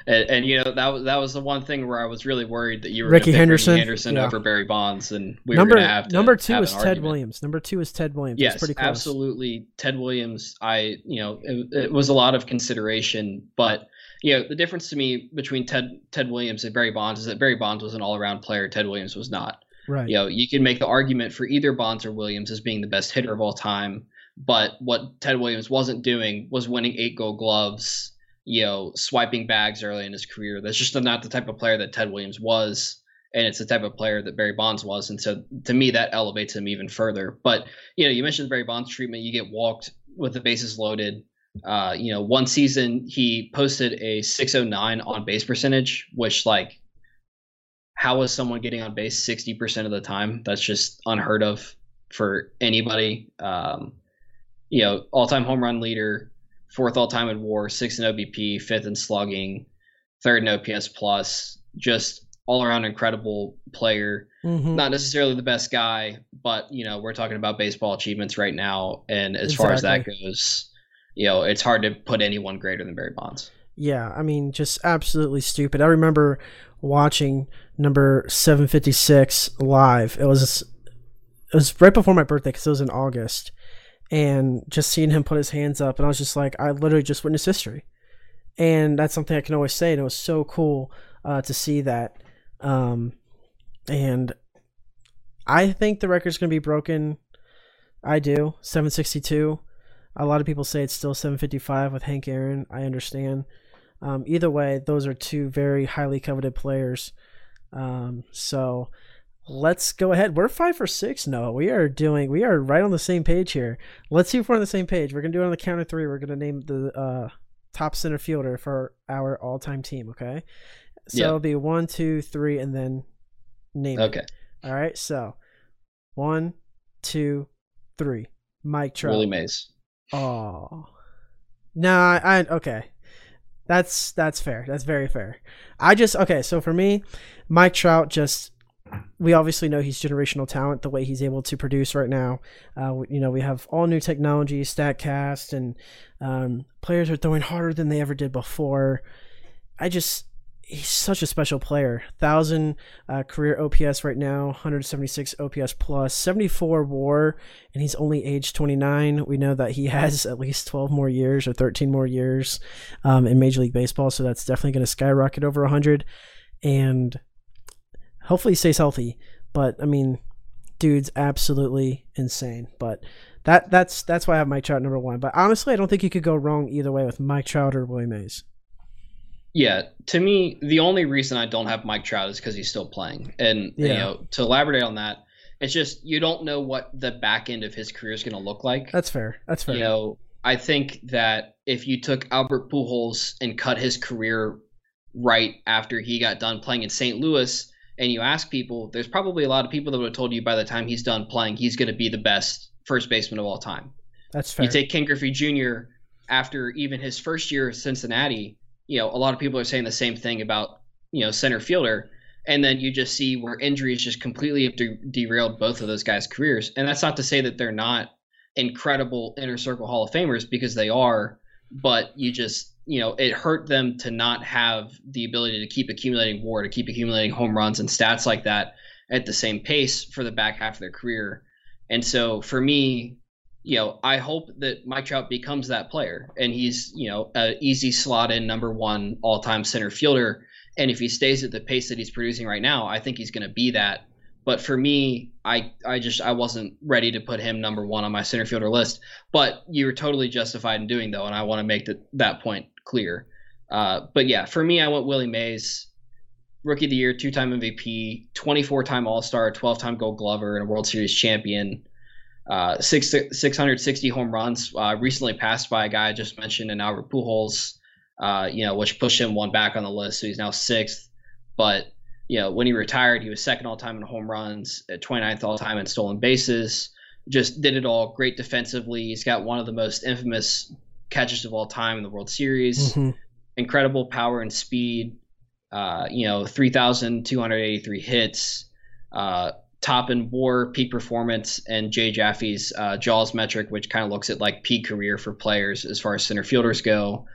And, and, you know that was that was the one thing where I was really worried that you were Rickey Henderson, Rickey Henderson yeah. over Barry Bonds, and we number, were going to have to number two have is Ted argument. Williams. Number two is Ted Williams. Yes, pretty close. absolutely. Ted Williams. I you know it, it, was a lot of consideration, but you know the difference to me between Ted Ted Williams and Barry Bonds is that Barry Bonds was an all around player. Ted Williams was not. Right. You know you can make the argument for either Bonds or Williams as being the best hitter of all time, but what Ted Williams wasn't doing was winning eight Gold Gloves you know, swiping bags early in his career. That's just not the type of player that Ted Williams was, and it's the type of player that Barry Bonds was. And so, to me, that elevates him even further. But you know, you mentioned Barry Bonds treatment. You get walked with the bases loaded. Uh, you know, one season he posted a 609 on base percentage, which like, how is someone getting on base 60% of the time? That's just unheard of. for anybody. Um, you know, all-time home run leader, fourth all-time in WAR, sixth in OBP, fifth in slugging, third in OPS plus. Just all-around incredible player. Mhm. Not necessarily the best guy, but you know, we're talking about baseball achievements right now, and as far as that goes, you know, it's hard to put anyone greater than Barry Bonds. Yeah, I mean, just absolutely stupid. I remember watching number 756 live. It was it was right before my birthday because it was in August, and just seeing him put his hands up, and I was just like, I literally just witnessed history, and that's something I can always say, and it was so cool uh, to see that. Um, and I think the record's going to be broken. I do 762. A lot of people say it's still 755 with Hank Aaron. I understand. Um, either way, those are two very highly coveted players. Um, so let's go ahead. We're five for six. No, we are doing. We are right on the same page here. Let's see if we're on the same page. We're gonna do it on the count of three. We're gonna name the uh, top center fielder for our all-time team. Okay. So Yeah. it'll be one, two, three, and then name. it. Okay, All right. So one, two, three. Mike Trout. Willie Mays. Oh. No, I, I okay. That's that's fair. That's very fair. I just okay, so for me, Mike Trout just we obviously know he's generational talent the way he's able to produce right now. Uh, you know, we have all new technology, StatCast, and um, players are throwing harder than they ever did before. I just he's such a special player. Thousand uh, career OPS right now, 176 OPS plus, 74 WAR, and he's only age 29. We know that he has at least 12 more years or 13 more years um, in Major League Baseball, so that's definitely going to skyrocket over 100. And hopefully he stays healthy. But I mean, dude's absolutely insane. But that that's that's why I have Mike Trout number one. But honestly, I don't think you could go wrong either way with Mike Trout or Willie Mays. Yeah, to me, the only reason I don't have Mike Trout is because he's still playing. And you know, to elaborate on that, it's just you don't know what the back end of his career is going to look like. That's fair. That's fair. You know, I think that if you took Albert Pujols and cut his career right after he got done playing in St. Louis, and you ask people, there's probably a lot of people that would have told you by the time he's done playing, he's going to be the best first baseman of all time. that's fair. You take Ken Griffey Jr. after even his first year at Cincinnati, you know, a lot of people are saying the same thing about, you know, center fielder. And then you just see where injuries just completely have de- derailed both of those guys' careers. And that's not to say that they're not incredible inner circle Hall of Famers because they are, but you just, you know, it hurt them to not have the ability to keep accumulating WAR, to keep accumulating home runs and stats like that at the same pace for the back half of their career. And so for me, you know, I hope that Mike Trout becomes that player and he's, you know, a easy slot in number one all time center fielder. And if he stays at the pace that he's producing right now, I think he's going to be that. But for me, I, I just I wasn't ready to put him number one on my center fielder list. But you were totally justified in doing though, and I want to make that that point clear. Uh, but yeah, for me, I went Willie Mays, rookie of the year, two time MVP, 24 time All Star, 12 time Gold Glover, and a World Series champion uh, six, 660 home runs. Uh, recently passed by a guy I just mentioned in Albert Pujols, uh, you know, which pushed him one back on the list. So he's now sixth. But, you know, when he retired, he was second all time in home runs, 29th all time in stolen bases. Just did it all great defensively. He's got one of the most infamous catches of all time in the World Series. Mhm. Incredible power and speed. Uh, you know, 3,283 hits. Uh, top in WAR, peak performance, and Jay Jaffe's uh, Jaws metric, which kind of looks at like peak career for players as far as center fielders go.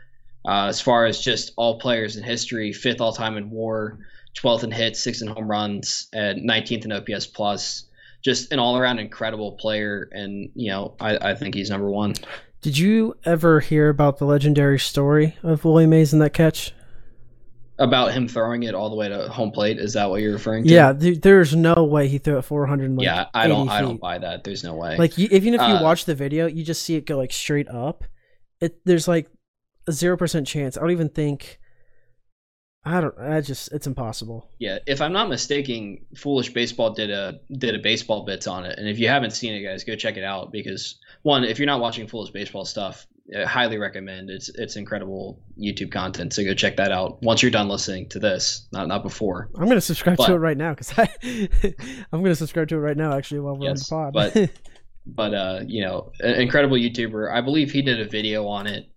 Uh, as far as just all players in history, fifth all time in WAR, 12th in hits, sixth in home runs, and 19th in OPS plus. Just an all around incredible player, and you know I, I think he's number one. Did you ever hear about the legendary story of Willie Mays and that catch? About him throwing it all the way to home plate, is that what you're referring to? Yeah, th- there's no way he threw it 400. Like yeah, I don't, 80 I don't buy that. There's no way. Like you, even if you Uh, watch the video, you just see it go like straight up. It there's like a zero percent chance. I don't even think. I don't. I just it's impossible. Yeah, if I'm not mistaken, Foolish Baseball did a did a baseball bits on it, and if you haven't seen it, guys, go check it out because one, if you're not watching Foolish Baseball stuff, I highly recommend. It's it's incredible YouTube content. So go check that out once you're done listening to this, not not before. I'm gonna subscribe but, to it right now because I I'm gonna subscribe to it right now actually while we're yes, on the pod. but but uh, you know, an incredible YouTuber. I believe he did a video on it.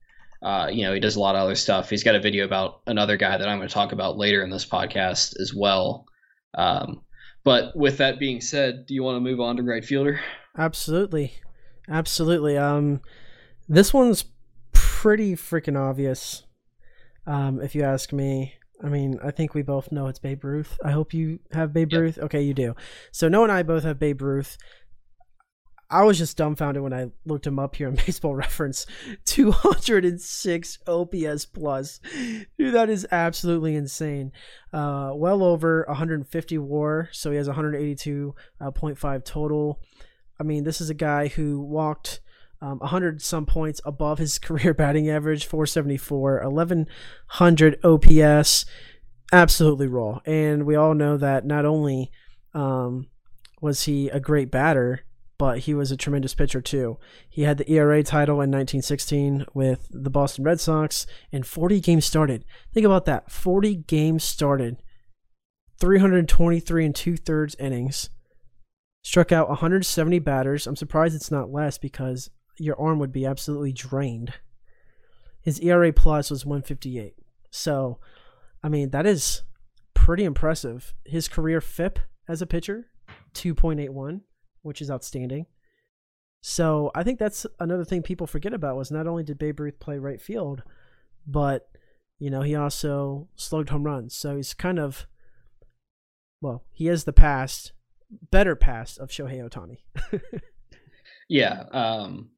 Uh, you know, he does a lot of other stuff. He's got a video about another guy that I'm going to talk about later in this podcast as well. Um, but with that being said, do you want to move on to right fielder? Absolutely, absolutely. Um, this one's pretty freaking obvious. Um, if you ask me. I mean, I think we both know it's Babe Ruth. I hope you have Babe yep. Ruth. Okay, you do. So Noah and I both have Babe Ruth. I was just dumbfounded when I looked him up here in Baseball Reference. 206 OPS plus. Dude, that is absolutely insane. Uh, well over 150 WAR, so he has 182.5 uh, total. I mean, this is a guy who walked um, 100 some points above his career batting average, 474, 1100 OPS. Absolutely raw. And we all know that not only um, was he a great batter, but he was a tremendous pitcher too. He had the ERA title in 1916 with the Boston Red Sox, and 40 games started. Think about that 40 games started, 323 and two thirds innings, struck out 170 batters. I'm surprised it's not less because your arm would be absolutely drained. His ERA plus was 158. So, I mean, that is pretty impressive. His career FIP as a pitcher, 2.81 which is outstanding. So I think that's another thing people forget about was not only did Babe Ruth play right field, but you know he also slugged home runs. So he's kind of well, he has the past, better past of Shohei Ohtani. yeah, um,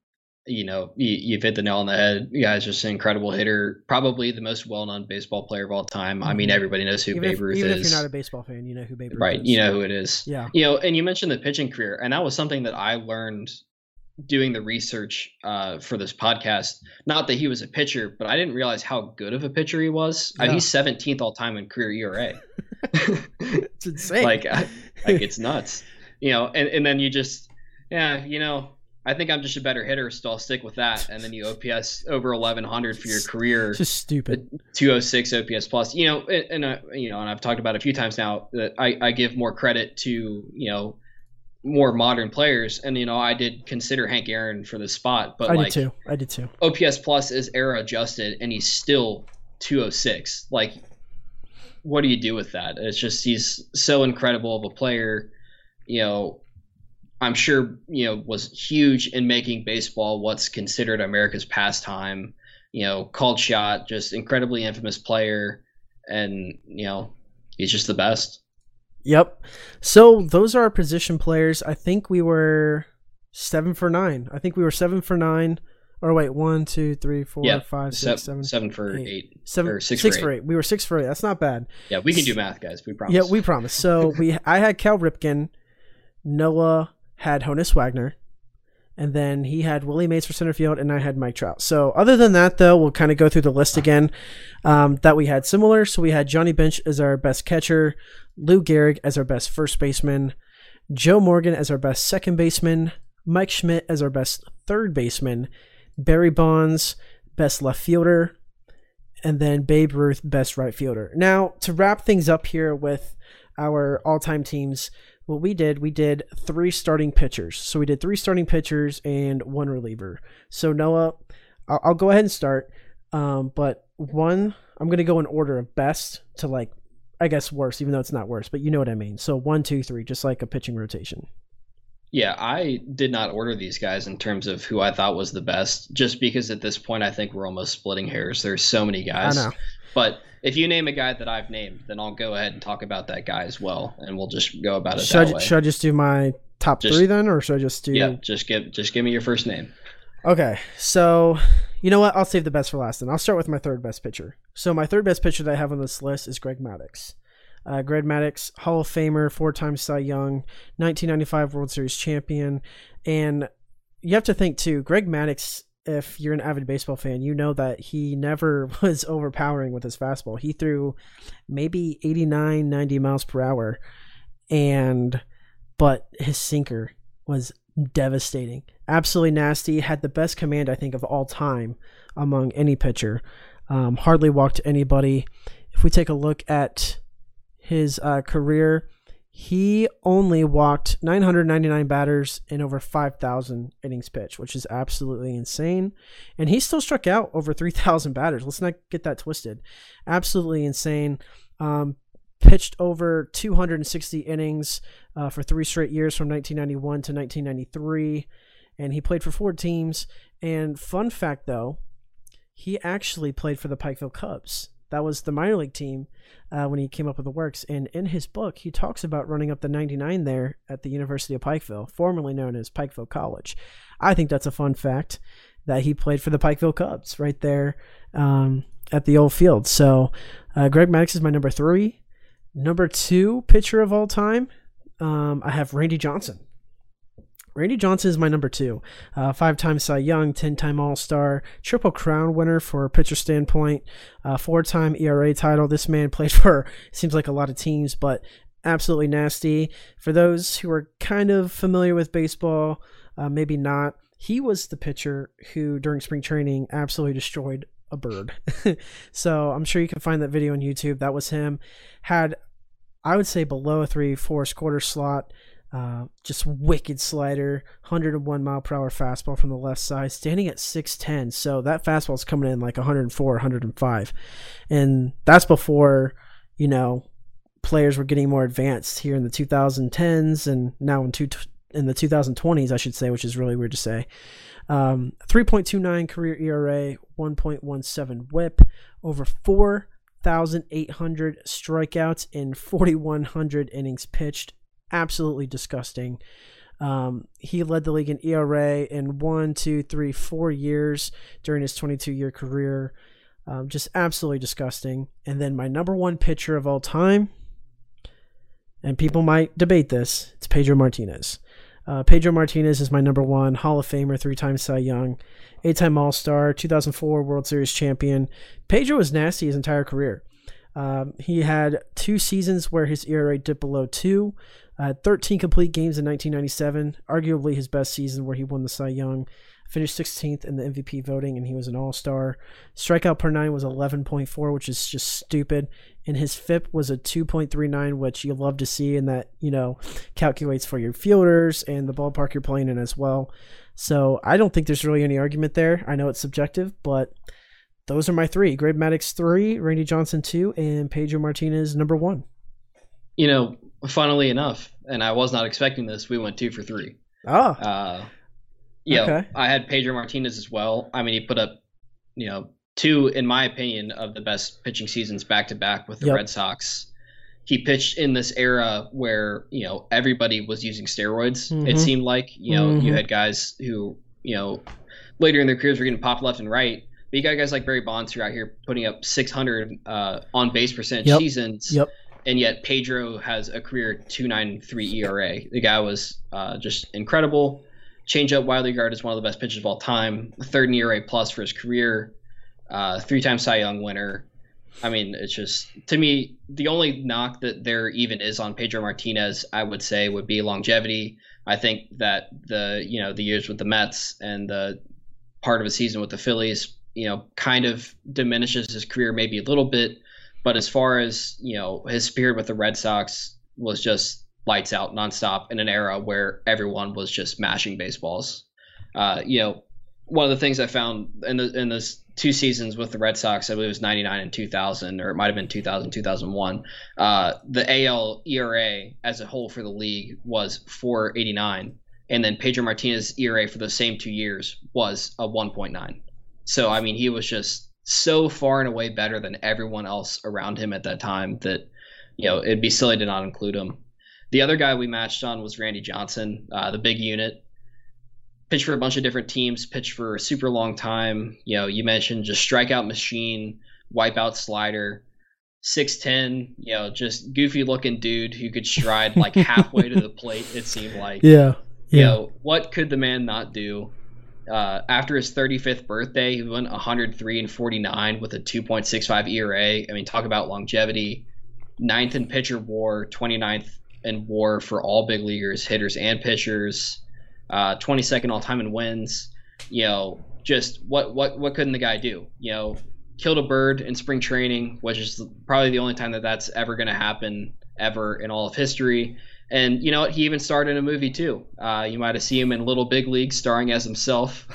you know, you, have hit the nail on the head. You guys are just an incredible hitter, probably the most well-known baseball player of all time. I mean, mm-hmm. everybody knows who even Babe if, Ruth even is. Even if you're not a baseball fan, you know who Babe Ruth right, is. Right, you know who it is. Yeah. You know, and you mentioned the pitching career, and that was something that I learned doing the research uh, for this podcast. Not that he was a pitcher, but I didn't realize how good of a pitcher he was. Yeah. I mean, he's 17th all time in career ERA. it's insane. like, like it's nuts. You know, and, and then you just, yeah, you know, I think I'm just a better hitter, so I'll stick with that. And then you OPS over 1100 for your career. Just stupid. 206 OPS plus. You know, and, uh, you know, and I've talked about a few times now that I, I give more credit to you know more modern players, and you know I did consider Hank Aaron for the spot, but I like, did too. I did too. OPS plus is era adjusted, and he's still 206. Like, what do you do with that? It's just he's so incredible of a player. You know, I'm sure you know was huge in making baseball what's considered America's pastime. You know, called shot, just incredibly infamous player, and you know he's just the best. Yep. So those are our position players. I think we were seven for nine. I think we were seven for nine. Or wait, one, two, three, four, yeah, five, six, seven, seven for eight, eight. seven, six, six for, for eight. eight. We were six for eight. That's not bad. Yeah, we can do math, guys. We promise. Yeah, we promise. So we, I had Cal Ripken, Noah had Honus Wagner, and then he had Willie Mays for center field, and I had Mike Trout. So other than that, though, we'll kind of go through the list again um, that we had similar. So we had Johnny Bench as our best catcher, Lou Gehrig as our best first baseman, Joe Morgan as our best second baseman, Mike Schmidt as our best third baseman, Barry Bonds best left fielder, and then Babe Ruth best right fielder. Now to wrap things up here with our all-time teams what we did, we did three starting pitchers. So we did three starting pitchers and one reliever. So Noah, I'll, I'll go ahead and start. Um, but one, I'm gonna go in order of best to like, I guess worst, even though it's not worst, but you know what I mean. So one, two, three, just like a pitching rotation. Yeah, I did not order these guys in terms of who I thought was the best, just because at this point I think we're almost splitting hairs. There's so many guys. I know. But if you name a guy that I've named, then I'll go ahead and talk about that guy as well, and we'll just go about it should that I, way. Should I just do my top just, three then, or should I just do? Yeah, just give just give me your first name. Okay, so you know what? I'll save the best for last, and I'll start with my third best pitcher. So my third best pitcher that I have on this list is Greg Maddux. Uh, Greg Maddux, Hall of Famer, four-time Cy Young, 1995 World Series champion, and you have to think too. Greg Maddux, if you're an avid baseball fan, you know that he never was overpowering with his fastball. He threw maybe 89, 90 miles per hour, and but his sinker was devastating, absolutely nasty. Had the best command I think of all time among any pitcher. Um, hardly walked anybody. If we take a look at his uh, career, he only walked 999 batters in over 5,000 innings pitched, which is absolutely insane. And he still struck out over 3,000 batters. Let's not get that twisted. Absolutely insane. Um, pitched over 260 innings uh, for three straight years from 1991 to 1993. And he played for four teams. And fun fact, though, he actually played for the Pikeville Cubs. That was the minor league team uh, when he came up with the works. And in his book, he talks about running up the 99 there at the University of Pikeville, formerly known as Pikeville College. I think that's a fun fact that he played for the Pikeville Cubs right there um, at the old field. So uh, Greg Maddux is my number three. Number two pitcher of all time, um, I have Randy Johnson. Randy Johnson is my number two. Uh, Five time Cy Young, 10 time All Star, Triple Crown winner for pitcher standpoint, uh, four time ERA title. This man played for, seems like a lot of teams, but absolutely nasty. For those who are kind of familiar with baseball, uh, maybe not, he was the pitcher who during spring training absolutely destroyed a bird. so I'm sure you can find that video on YouTube. That was him. Had, I would say, below a three, four quarter slot. Uh, just wicked slider, 101 mile per hour fastball from the left side, standing at 6'10. So that fastball is coming in like 104, 105. And that's before, you know, players were getting more advanced here in the 2010s and now in, two, in the 2020s, I should say, which is really weird to say. Um, 3.29 career ERA, 1.17 WHIP, over 4,800 strikeouts in 4,100 innings pitched absolutely disgusting. Um, he led the league in ERA in one, two, three, four years during his 22 year career. Um, just absolutely disgusting. And then my number one pitcher of all time, and people might debate this, it's Pedro Martinez. Uh, Pedro Martinez is my number one Hall of Famer, three time Cy Young, eight time All Star, 2004 World Series champion. Pedro was nasty his entire career. Um, he had two seasons where his ERA dipped below two, uh, 13 complete games in 1997, arguably his best season where he won the Cy Young. Finished 16th in the MVP voting, and he was an All Star. Strikeout per nine was 11.4, which is just stupid. And his FIP was a 2.39, which you love to see, and that you know calculates for your fielders and the ballpark you're playing in as well. So I don't think there's really any argument there. I know it's subjective, but those are my three: Greg Maddux three, Randy Johnson two, and Pedro Martinez number one. You know, funnily enough, and I was not expecting this, we went two for three. Oh. Uh, yeah, okay. I had Pedro Martinez as well. I mean, he put up, you know, two, in my opinion, of the best pitching seasons back to back with the yep. Red Sox. He pitched in this era where you know everybody was using steroids. Mm-hmm. It seemed like you know mm-hmm. you had guys who you know later in their careers were getting popped left and right. But you got guys like Barry Bonds who are out here putting up 600 uh, on base percentage yep. seasons. Yep and yet Pedro has a career 2.93 ERA. The guy was uh, just incredible. Changeup Wiley guard is one of the best pitchers of all time. Third in ERA plus for his career. Uh, three-time Cy Young winner. I mean, it's just to me the only knock that there even is on Pedro Martinez, I would say, would be longevity. I think that the you know the years with the Mets and the part of a season with the Phillies, you know, kind of diminishes his career maybe a little bit. But as far as you know, his spirit with the Red Sox was just lights out nonstop in an era where everyone was just mashing baseballs. Uh, you know, one of the things I found in the in those two seasons with the Red Sox, I believe it was 99 and 2000, or it might have been 2000, 2001. Uh, the AL ERA as a whole for the league was 489, and then Pedro Martinez ERA for the same two years was a 1.9. So I mean, he was just so far and away better than everyone else around him at that time that you know it'd be silly to not include him. The other guy we matched on was Randy Johnson, uh, the big unit. Pitched for a bunch of different teams, pitched for a super long time. You know, you mentioned just strikeout machine, wipeout slider, six ten. You know, just goofy looking dude who could stride like halfway to the plate. It seemed like. Yeah. Yeah. You know, what could the man not do? Uh, after his 35th birthday, he went 103 and 49 with a 2.65 ERA. I mean, talk about longevity. Ninth in pitcher WAR, 29th in WAR for all big leaguers, hitters and pitchers. uh, 22nd all time in wins. You know, just what what what couldn't the guy do? You know, killed a bird in spring training, which is probably the only time that that's ever going to happen ever in all of history. And you know what? He even starred in a movie too. Uh, you might have seen him in Little Big League, starring as himself.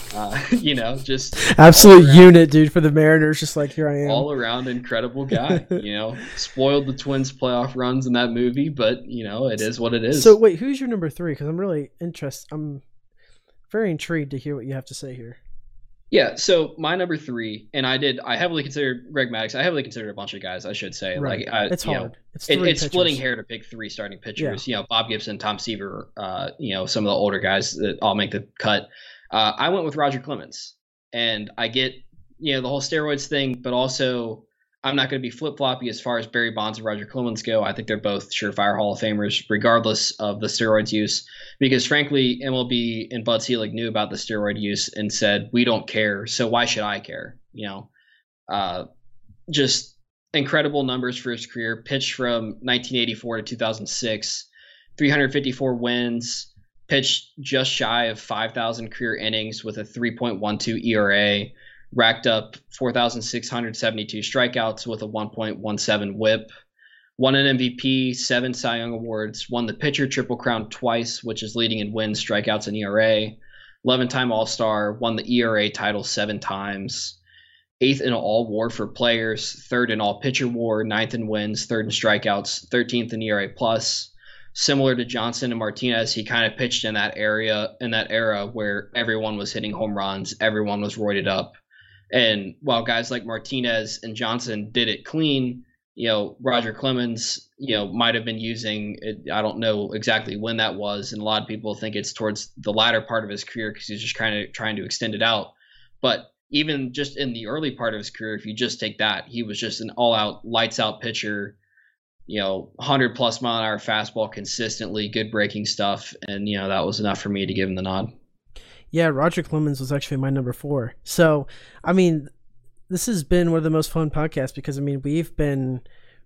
Uh, you know, just absolute unit, dude, for the Mariners. Just like here I am, all around incredible guy. you know, spoiled the Twins' playoff runs in that movie, but you know, it is what it is. So wait, who's your number three? Because I'm really interested. I'm very intrigued to hear what you have to say here. Yeah, so my number three, and I did. I heavily considered Greg Maddux. I heavily considered a bunch of guys. I should say, right. like, I, it's hard. Know, it's, it, it's splitting hair to pick three starting pitchers. Yeah. You know, Bob Gibson, Tom Seaver. Uh, you know, some of the older guys that all make the cut. Uh, I went with Roger Clemens, and I get you know the whole steroids thing, but also I'm not going to be flip floppy as far as Barry Bonds and Roger Clemens go. I think they're both surefire Hall of Famers, regardless of the steroids use, because frankly, MLB and Bud Selig knew about the steroid use and said, "We don't care, so why should I care?" You know, uh, just incredible numbers for his career. Pitched from 1984 to 2006, 354 wins. Pitched just shy of 5,000 career innings with a 3.12 ERA racked up 4,672 strikeouts with a 1.17 WHIP, won an MVP, seven Cy Young Awards, won the pitcher triple crown twice, which is leading in wins, strikeouts, and ERA, 11 time All Star, won the ERA title seven times, eighth in all WAR for players, third in all pitcher WAR, ninth in wins, third in strikeouts, 13th in ERA plus. Similar to Johnson and Martinez, he kind of pitched in that area in that era where everyone was hitting home runs, everyone was roided up and while guys like Martinez and Johnson did it clean, you know, Roger Clemens, you know, might have been using it. I don't know exactly when that was. And a lot of people think it's towards the latter part of his career because he's just kind of trying to extend it out. But even just in the early part of his career, if you just take that, he was just an all out, lights out pitcher, you know, 100 plus mile an hour fastball consistently, good breaking stuff. And, you know, that was enough for me to give him the nod. Yeah, Roger Clemens was actually my number four. So, I mean, this has been one of the most fun podcasts because, I mean, we've been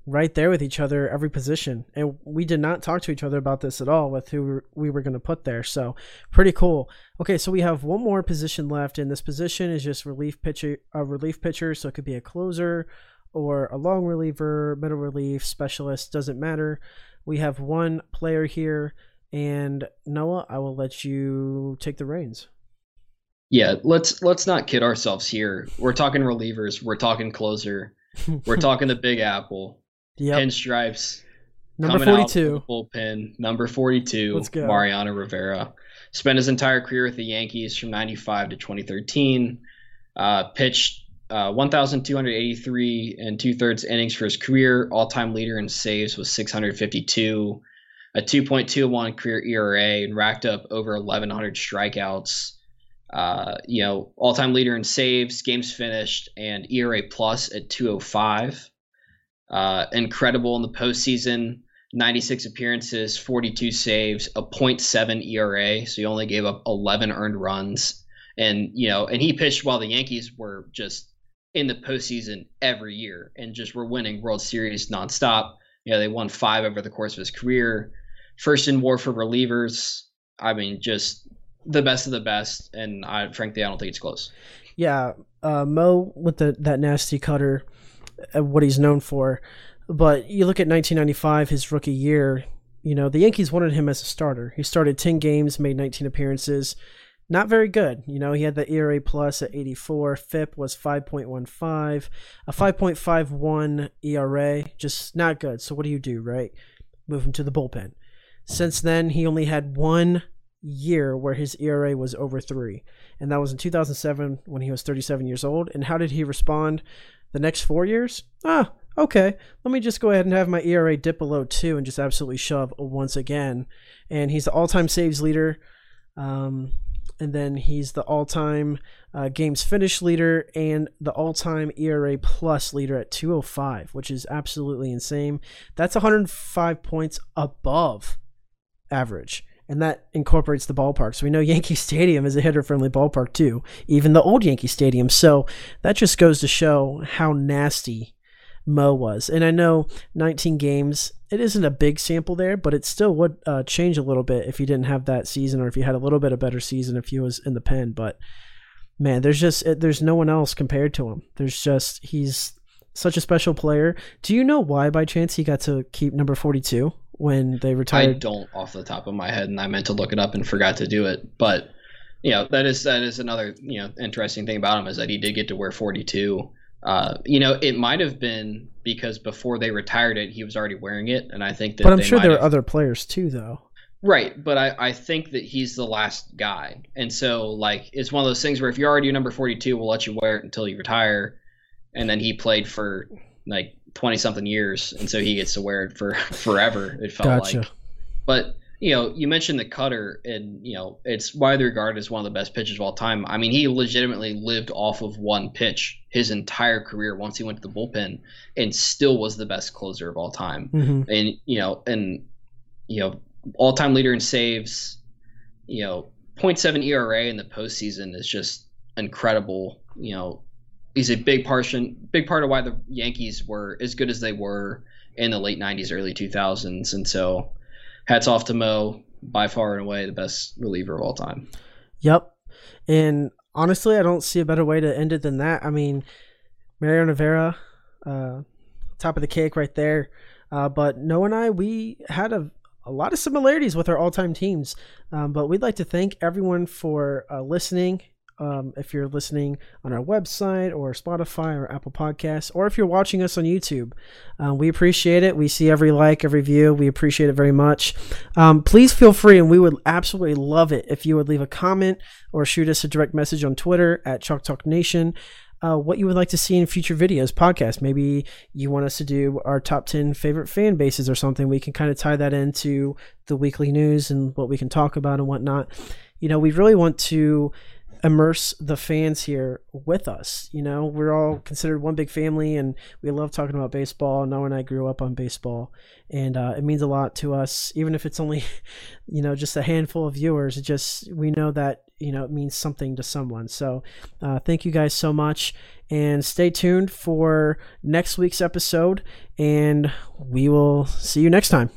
right there with each other every position. And we did not talk to each other about this at all with who we were going to put there. So, pretty cool. Okay, so we have one more position left, and this position is just relief pitcher, a relief pitcher. So, it could be a closer or a long reliever, middle relief, specialist, doesn't matter. We have one player here. And Noah, I will let you take the reins. Yeah, let's let's not kid ourselves here. We're talking relievers. We're talking closer. We're talking the Big Apple. Yep. Pinstripes. Number forty-two. bullpen. Number forty-two. Let's go. Mariano Rivera spent his entire career with the Yankees from '95 to 2013. Uh, pitched uh, 1,283 and two thirds innings for his career. All-time leader in saves was 652. A 2.21 career ERA and racked up over 1,100 strikeouts. Uh, you know, all time leader in saves, games finished, and ERA plus at 205. Uh, incredible in the postseason. 96 appearances, 42 saves, a 0.7 ERA. So he only gave up 11 earned runs. And, you know, and he pitched while the Yankees were just in the postseason every year and just were winning World Series nonstop. You know, they won five over the course of his career. First in WAR for relievers. I mean, just the best of the best, and I frankly I don't think it's close. Yeah, uh, Mo with the that nasty cutter, uh, what he's known for. But you look at 1995, his rookie year. You know the Yankees wanted him as a starter. He started 10 games, made 19 appearances. Not very good. You know he had the ERA plus at 84. FIP was 5.15, a 5.51 ERA, just not good. So what do you do, right? Move him to the bullpen. Since then, he only had one year where his ERA was over three, and that was in 2007 when he was 37 years old. And how did he respond the next four years? Ah, okay, let me just go ahead and have my ERA dip below two and just absolutely shove once again. And he's the all time saves leader. Um, and then he's the all-time uh, games finished leader and the all-time ERA plus leader at 205, which is absolutely insane. That's 105 points above average and that incorporates the ballpark. So we know Yankee Stadium is a hitter friendly ballpark too, even the old Yankee Stadium. So that just goes to show how nasty Mo was. And I know 19 games it isn't a big sample there, but it still would uh, change a little bit if he didn't have that season, or if he had a little bit of better season if he was in the pen. But man, there's just there's no one else compared to him. There's just he's such a special player. Do you know why, by chance, he got to keep number forty two when they retired? I don't off the top of my head, and I meant to look it up and forgot to do it. But you know that is that is another you know interesting thing about him is that he did get to wear forty two. Uh, you know, it might have been because before they retired it, he was already wearing it, and I think that. But I'm sure there have... are other players too, though. Right, but I, I think that he's the last guy, and so like it's one of those things where if you're already number 42, we'll let you wear it until you retire, and then he played for like 20 something years, and so he gets to wear it for forever. It felt gotcha. like, but you know, you mentioned the cutter, and you know, it's widely regarded as one of the best pitchers of all time. I mean, he legitimately lived off of one pitch his entire career once he went to the bullpen, and still was the best closer of all time. Mm-hmm. And you know, and you know, all time leader in saves. You know, 0.7 ERA in the postseason is just incredible. You know, he's a big portion, big part of why the Yankees were as good as they were in the late 90s, early 2000s, and so hats off to Mo, by far and away the best reliever of all time. Yep. And honestly, I don't see a better way to end it than that. I mean, Mariano Rivera, uh, top of the cake right there. Uh, but Noah and I, we had a, a lot of similarities with our all time teams. Um, but we'd like to thank everyone for uh, listening um, if you're listening on our website or Spotify or Apple Podcasts, or if you're watching us on YouTube. Um, we appreciate it. We see every like, every view. We appreciate it very much. Um, please feel free, and we would absolutely love it if you would leave a comment or shoot us a direct message on Twitter at Chalk Talk Nation. Uh, what you would like to see in future videos, podcasts. Maybe you want us to do our top 10 favorite fan bases or something. We can kind of tie that into the weekly news and what we can talk about and whatnot. You know, we really want to immerse the fans here with us. You know, we're all considered one big family, and we love talking about baseball. Noah and I grew up on baseball, and uh, it means a lot to us, even if it's only, you know, just a handful of viewers. It just we know that you know it means something to someone. So, uh, thank you guys so much, and stay tuned for next week's episode, and we will see you next time.